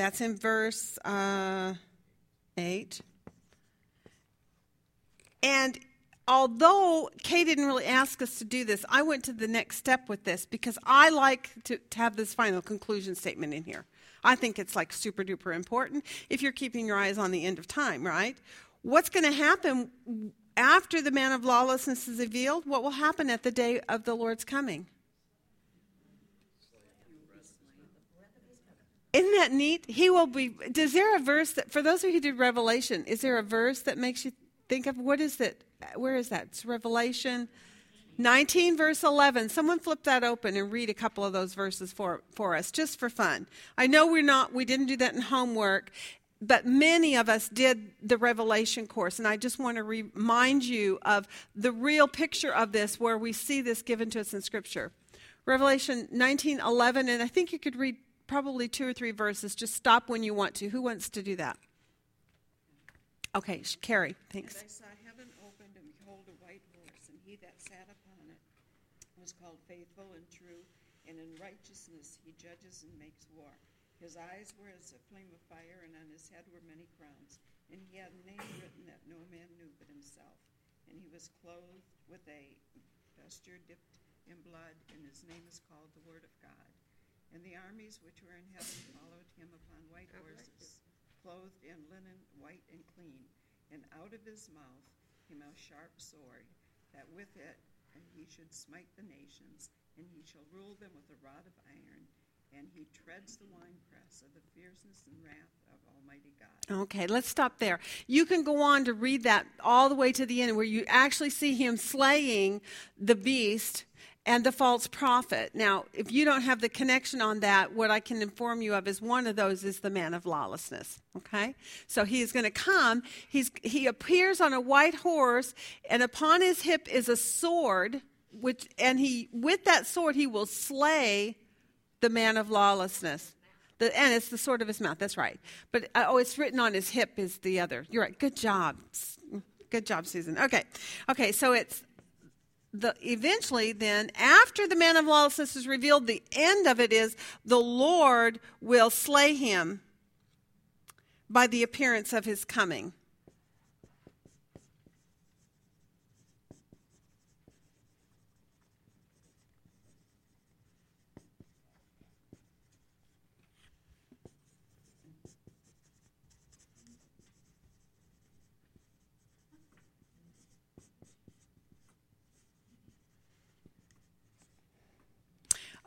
That's in verse uh, 8. And although Kay didn't really ask us to do this, I went to the next step with this because I like to, to have this final conclusion statement in here. I think it's like super duper important if you're keeping your eyes on the end of time, right? What's going to happen after the man of lawlessness is revealed? What will happen at the day of the Lord's coming? Isn't that neat? He will be. Is there a verse that, for those of you who did Revelation, is there a verse that makes you think of what is it? Where is that? It's Revelation 19, verse 11. Someone flip that open and read a couple of those verses for, for us, just for fun. I know we're not, we didn't do that in homework, but many of us did the Revelation course, and I just want to remind you of the real picture of this where we see this given to us in Scripture. Revelation 19, 11, and I think you could read probably two or three verses. Just stop when you want to. Who wants to do that? Okay, Carrie, thanks. And I saw heaven opened, and behold, a white horse, and he that sat upon it was called faithful and true, and in righteousness he judges and makes war. His eyes were as a flame of fire, and on his head were many crowns. And he had a name written that no man knew but himself. And he was clothed with a vesture dipped in blood, and his name is called the Word of God. And the armies which were in heaven followed him upon white horses, clothed in linen white and clean. And out of his mouth came a sharp sword, that with it and he should smite the nations, and he shall rule them with a rod of iron. and he treads the winepress of the fierceness and wrath of Almighty God. Okay, let's stop there. You can go on to read that all the way to the end where you actually see him slaying the beast and the false prophet. Now, if you don't have the connection on that, what I can inform you of is one of those is the man of lawlessness. Okay? So he is going to come. He's, he appears on a white horse, and upon his hip is a sword, which, and he, with that sword, he will slay the man of lawlessness. The, and it's the sword of his mouth. That's right. But uh, oh, it's written on his hip is the other. You're right. Good job. Good job, Susan. Okay. Okay. So it's the eventually then after the man of lawlessness is revealed, the end of it is the Lord will slay him by the appearance of his coming.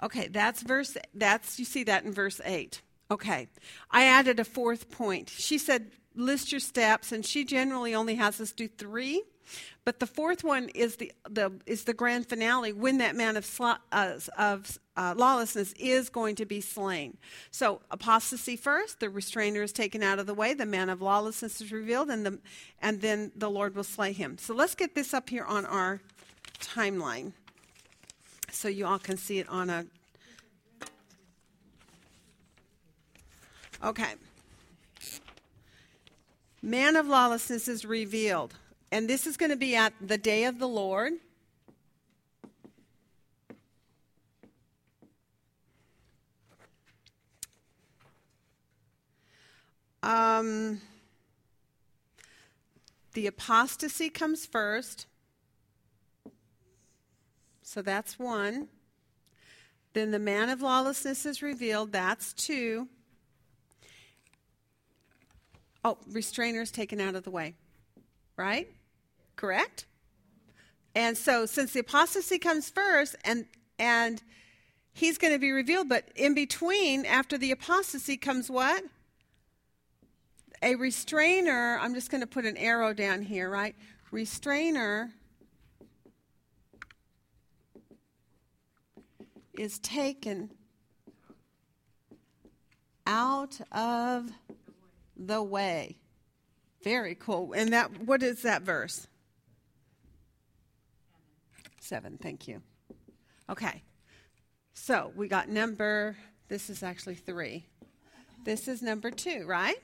Okay, that's verse that's you see that in verse 8. Okay. I added a fourth point. She said list your steps and she generally only has us do 3. But the fourth one is the, the is the grand finale when that man of sl- uh, of uh, lawlessness is going to be slain. So apostasy first, the restrainer is taken out of the way, the man of lawlessness is revealed, and the and then the Lord will slay him. So let's get this up here on our timeline so you all can see it on a. Okay. Man of lawlessness is revealed. And this is going to be at the day of the Lord. Um, the apostasy comes first. So that's one. Then the man of lawlessness is revealed. That's two. Oh, restrainer is taken out of the way. Right? Correct? And so since the apostasy comes first and and he's going to be revealed, but in between, after the apostasy comes what? A restrainer, I'm just going to put an arrow down here, right? Restrainer is taken out of the way. Very cool. And that what is that verse? 7. Thank you. Okay. So, we got number this is actually 3. This is number 2, right?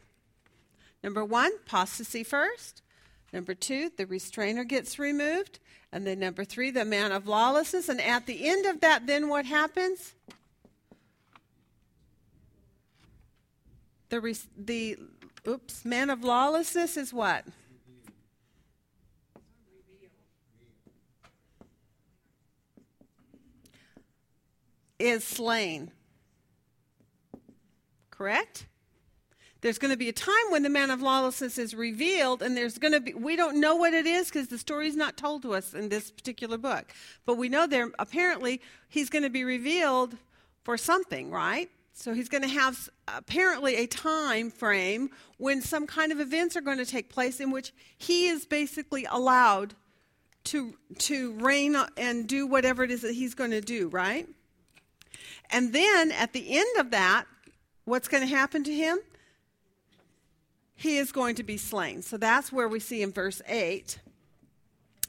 Number 1, apostasy first. Number 2, the restrainer gets removed. And then number three, the man of lawlessness. And at the end of that, then what happens? The, the oops, man of lawlessness is what? Is slain. Correct? There's going to be a time when the man of lawlessness is revealed, and there's going to be, we don't know what it is because the story is not told to us in this particular book. But we know there, apparently, he's going to be revealed for something, right? So he's going to have apparently a time frame when some kind of events are going to take place in which he is basically allowed to, to reign and do whatever it is that he's going to do, right? And then at the end of that, what's going to happen to him? He is going to be slain. So that's where we see in verse 8.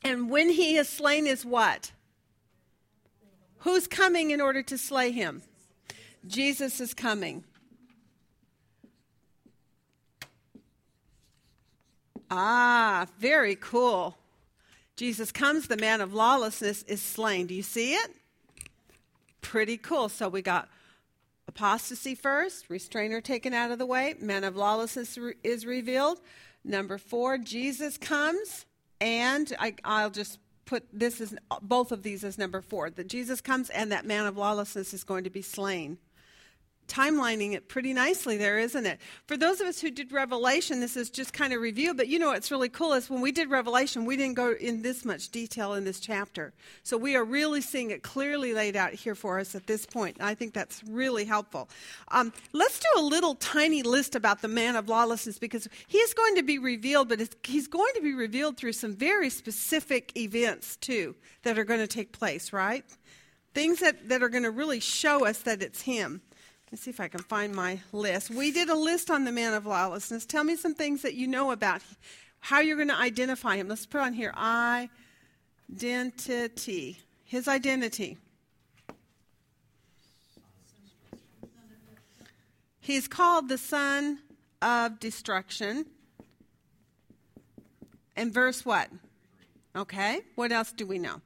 And when he is slain, is what? Who's coming in order to slay him? Jesus is coming. Ah, very cool. Jesus comes, the man of lawlessness is slain. Do you see it? Pretty cool. So we got Apostasy first, restrainer taken out of the way, man of lawlessness is revealed. Number four, Jesus comes, and I, I'll just put this as both of these as number four that Jesus comes and that man of lawlessness is going to be slain timelining it pretty nicely there, isn't it? For those of us who did Revelation, this is just kind of review, but you know what's really cool is when we did Revelation, we didn't go in this much detail in this chapter. So we are really seeing it clearly laid out here for us at this point. I think that's really helpful. Um, let's do a little tiny list about the man of lawlessness because he is going to be revealed, but he's going to be revealed through some very specific events, too, that are going to take place, right? Things that, that are going to really show us that it's him. Let's see if I can find my list. We did a list on the man of lawlessness. Tell me some things that you know about how you're going to identify him. Let's put on here identity. His identity. He's called the son of destruction. And verse what? Okay. What else do we know?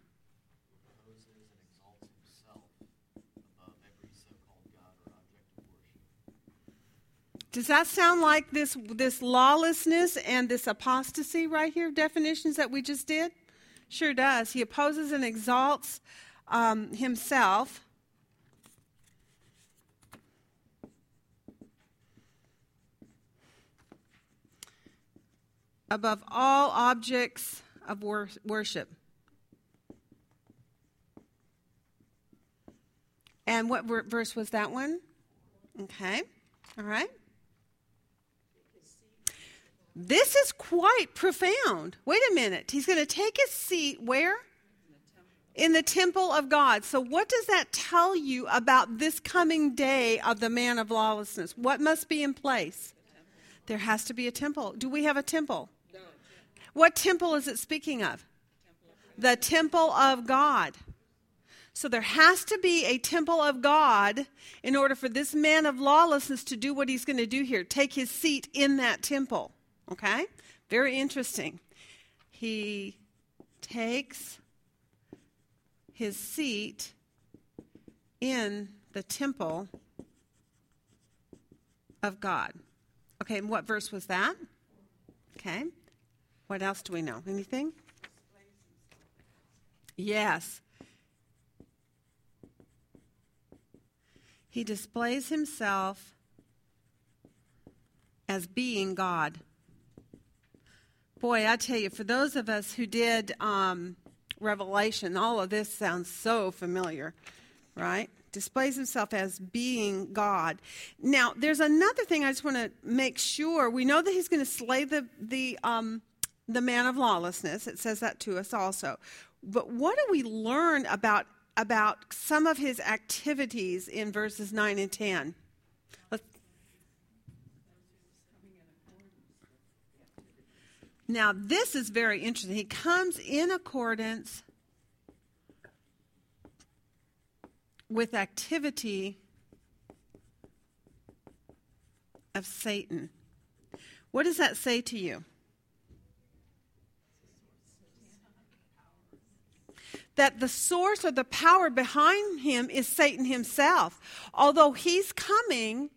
Does that sound like this this lawlessness and this apostasy right here definitions that we just did? Sure does. He opposes and exalts um, himself. Above all objects of wor- worship. And what verse was that one? Okay. All right. This is quite profound. Wait a minute. He's going to take his seat where? In the temple of God. So, what does that tell you about this coming day of the man of lawlessness? What must be in place? There has to be a temple. Do we have a temple? What temple is it speaking of? The temple of God. So there has to be a temple of God in order for this man of lawlessness to do what he's going to do here take his seat in that temple. Okay? Very interesting. He takes his seat in the temple of God. Okay, and what verse was that? Okay. What else do we know? Anything? Yes. He displays himself as being God boy, I tell you, for those of us who did um, Revelation, all of this sounds so familiar, right? Displays himself as being God. Now, there's another thing I just want to make sure. We know that he's going to slay the the um, the man of lawlessness. It says that to us also. But what do we learn about about some of his activities in verses nine and ten? Now, this is very interesting. He comes in accordance with activity of Satan. What does that say to you? That the source or the power behind him is Satan himself. Although he's coming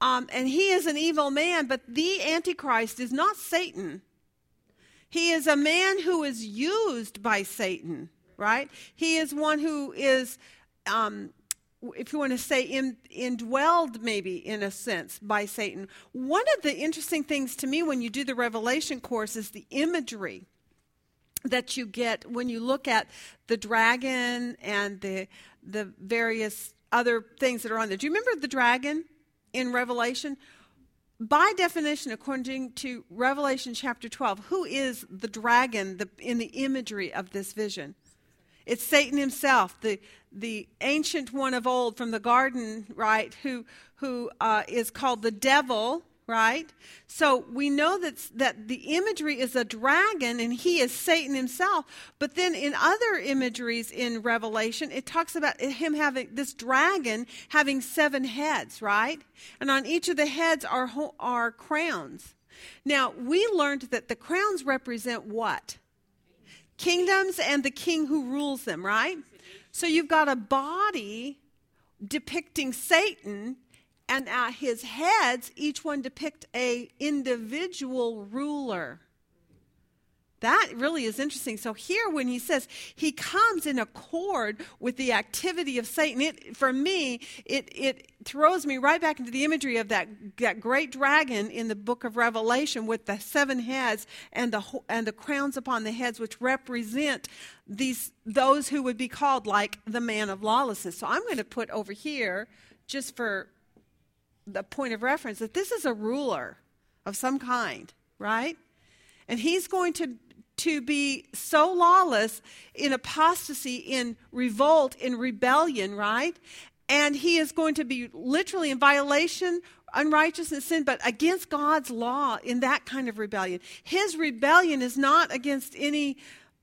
um, and he is an evil man, but the Antichrist is not Satan. He is a man who is used by Satan, right? He is one who is, um, if you want to say, in, indwelled maybe in a sense by Satan. One of the interesting things to me when you do the Revelation course is the imagery that you get when you look at the dragon and the the various other things that are on there. Do you remember the dragon in Revelation? By definition, according to Revelation chapter 12, who is the dragon the, in the imagery of this vision? It's Satan himself, the, the ancient one of old from the garden, right, who, who uh, is called the devil, right? So we know that, that the imagery is a dragon and he is Satan himself. But then in other imageries in Revelation, it talks about him having this dragon having seven heads, right? And on each of the heads are, are crowns. Now, we learned that the crowns represent what? Kingdoms and the king who rules them, right? So you've got a body depicting Satan and at his heads each one depict a individual ruler That really is interesting. So here, when he says he comes in accord with the activity of Satan, it, for me, it, it throws me right back into the imagery of that, that great dragon in the book of Revelation with the seven heads and the, and the crowns upon the heads, which represent these, those who would be called like the man of lawlessness. So I'm going to put over here, just for the point of reference, that this is a ruler of some kind, right? And he's going to to be so lawless in apostasy, in revolt, in rebellion, right? And he is going to be literally in violation, unrighteousness, sin, but against God's law in that kind of rebellion. His rebellion is not against any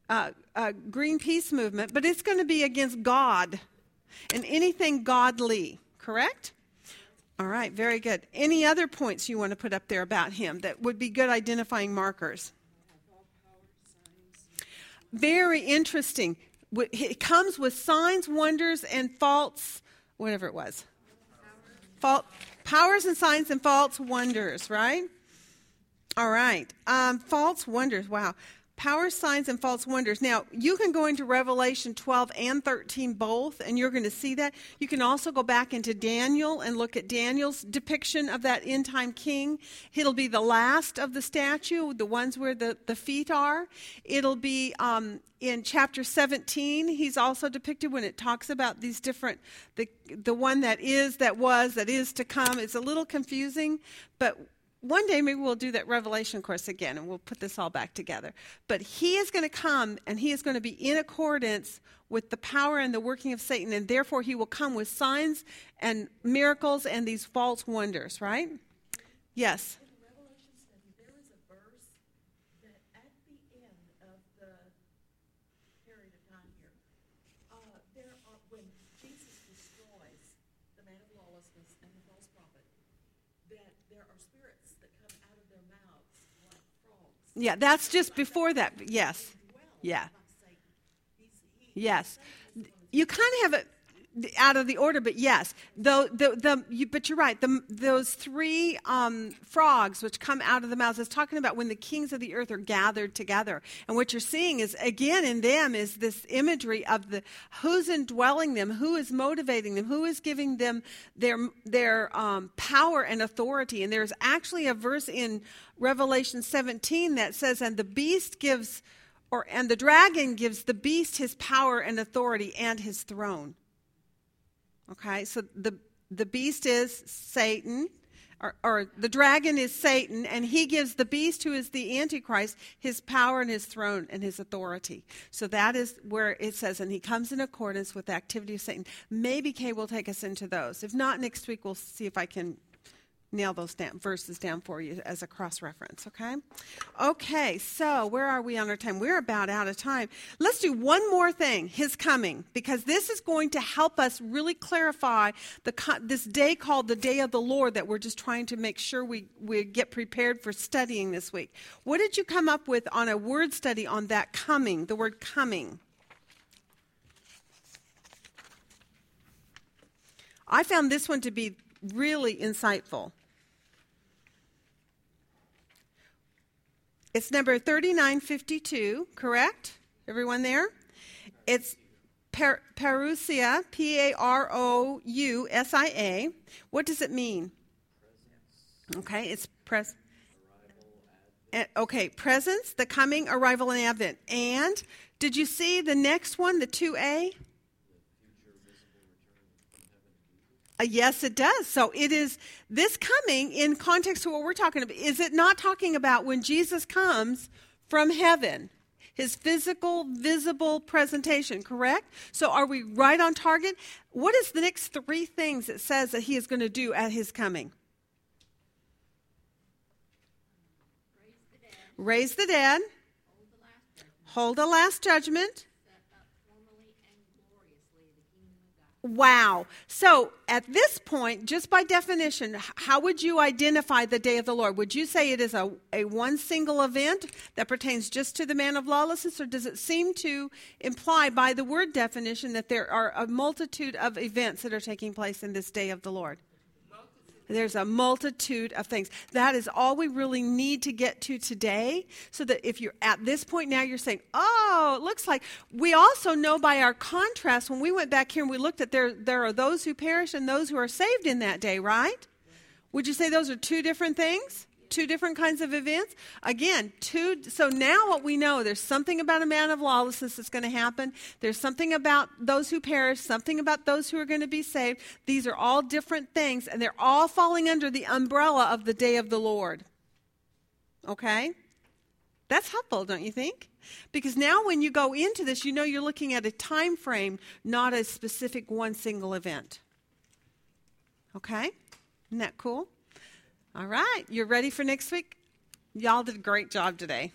uh, uh, Greenpeace movement, but it's going to be against God and anything godly, correct? All right, very good. Any other points you want to put up there about him that would be good identifying markers? Very interesting. It comes with signs, wonders, and faults, whatever it was. Fault, powers and signs and false wonders, right? All right. Um, false wonders. Wow. Power, signs, and false wonders. Now, you can go into Revelation 12 and 13 both, and you're going to see that. You can also go back into Daniel and look at Daniel's depiction of that end time king. It'll be the last of the statue, the ones where the, the feet are. It'll be um, in chapter 17. He's also depicted when it talks about these different, the, the one that is, that was, that is to come. It's a little confusing, but one day maybe we'll do that revelation course again and we'll put this all back together. But he is going to come and he is going to be in accordance with the power and the working of satan and therefore he will come with signs and miracles and these false wonders right? Yes In the Revelation study, there is a verse that at the end of the period of time here, uh, there are, when Jesus destroys the man of lawlessness and the false prophet, that there are spirits that come out of their mouths like frogs. Yeah that's just before that yes yeah Yes. You kind of have it out of the order, but yes. Though the, the you, but you're right. The, those three um, frogs which come out of the mouths is talking about when the kings of the earth are gathered together. And what you're seeing is again in them is this imagery of the who's indwelling them, who is motivating them, who is giving them their their um, power and authority. And there's actually a verse in Revelation 17 that says, "And the beast gives." or and the dragon gives the beast his power and authority and his throne okay so the the beast is satan or, or the dragon is satan and he gives the beast who is the antichrist his power and his throne and his authority. So that is where it says and he comes in accordance with the activity of satan. Maybe kay will take us into those. If not next week we'll see if i can nail those down, verses down for you as a cross reference, okay? Okay, so where are we on our time? We're about out of time. Let's do one more thing His coming, because this is going to help us really clarify the, this day called the Day of the Lord that we're just trying to make sure we, we get prepared for studying this week. What did you come up with on a word study on that coming, the word coming? I found this one to be really insightful. It's number 3952, correct? Everyone there? It's par- parousia, P A R O U S I A. What does it mean? Okay, it's pres. Eh, Okay, presence, the coming, arrival, and advent. And did you see the next one, the 2A? Uh, yes, it does. So it is this coming in context to what we're talking about. Is it not talking about when Jesus comes from heaven? His physical, visible presentation, correct? So are we right on target? What is the next three things it says that he is going to do at his coming? Raise the dead, hold the last judgment. Wow. So at this point, just by definition, how would you identify the day of the Lord? Would you say it is a, a one single event that pertains just to the man of lawlessness, or does it seem to imply by the word definition that there are a multitude of events that are taking place in this day of the Lord? There's a multitude of things. That is all we really need to get to today. So that if you're at this point now, you're saying, oh, it looks like we also know by our contrast when we went back here and we looked at there, there are those who perish and those who are saved in that day, right? Would you say those are two different things? Two different kinds of events? Again, two. So now what we know, there's something about a man of lawlessness that's going to happen. There's something about those who perish, something about those who are going to be saved. These are all different things, and they're all falling under the umbrella of the day of the Lord. Okay? That's helpful, don't you think? Because now when you go into this, you know you're looking at a time frame, not a specific one single event. Okay? Isn't that cool? All right. You're ready for next week? Y'all did a great job today.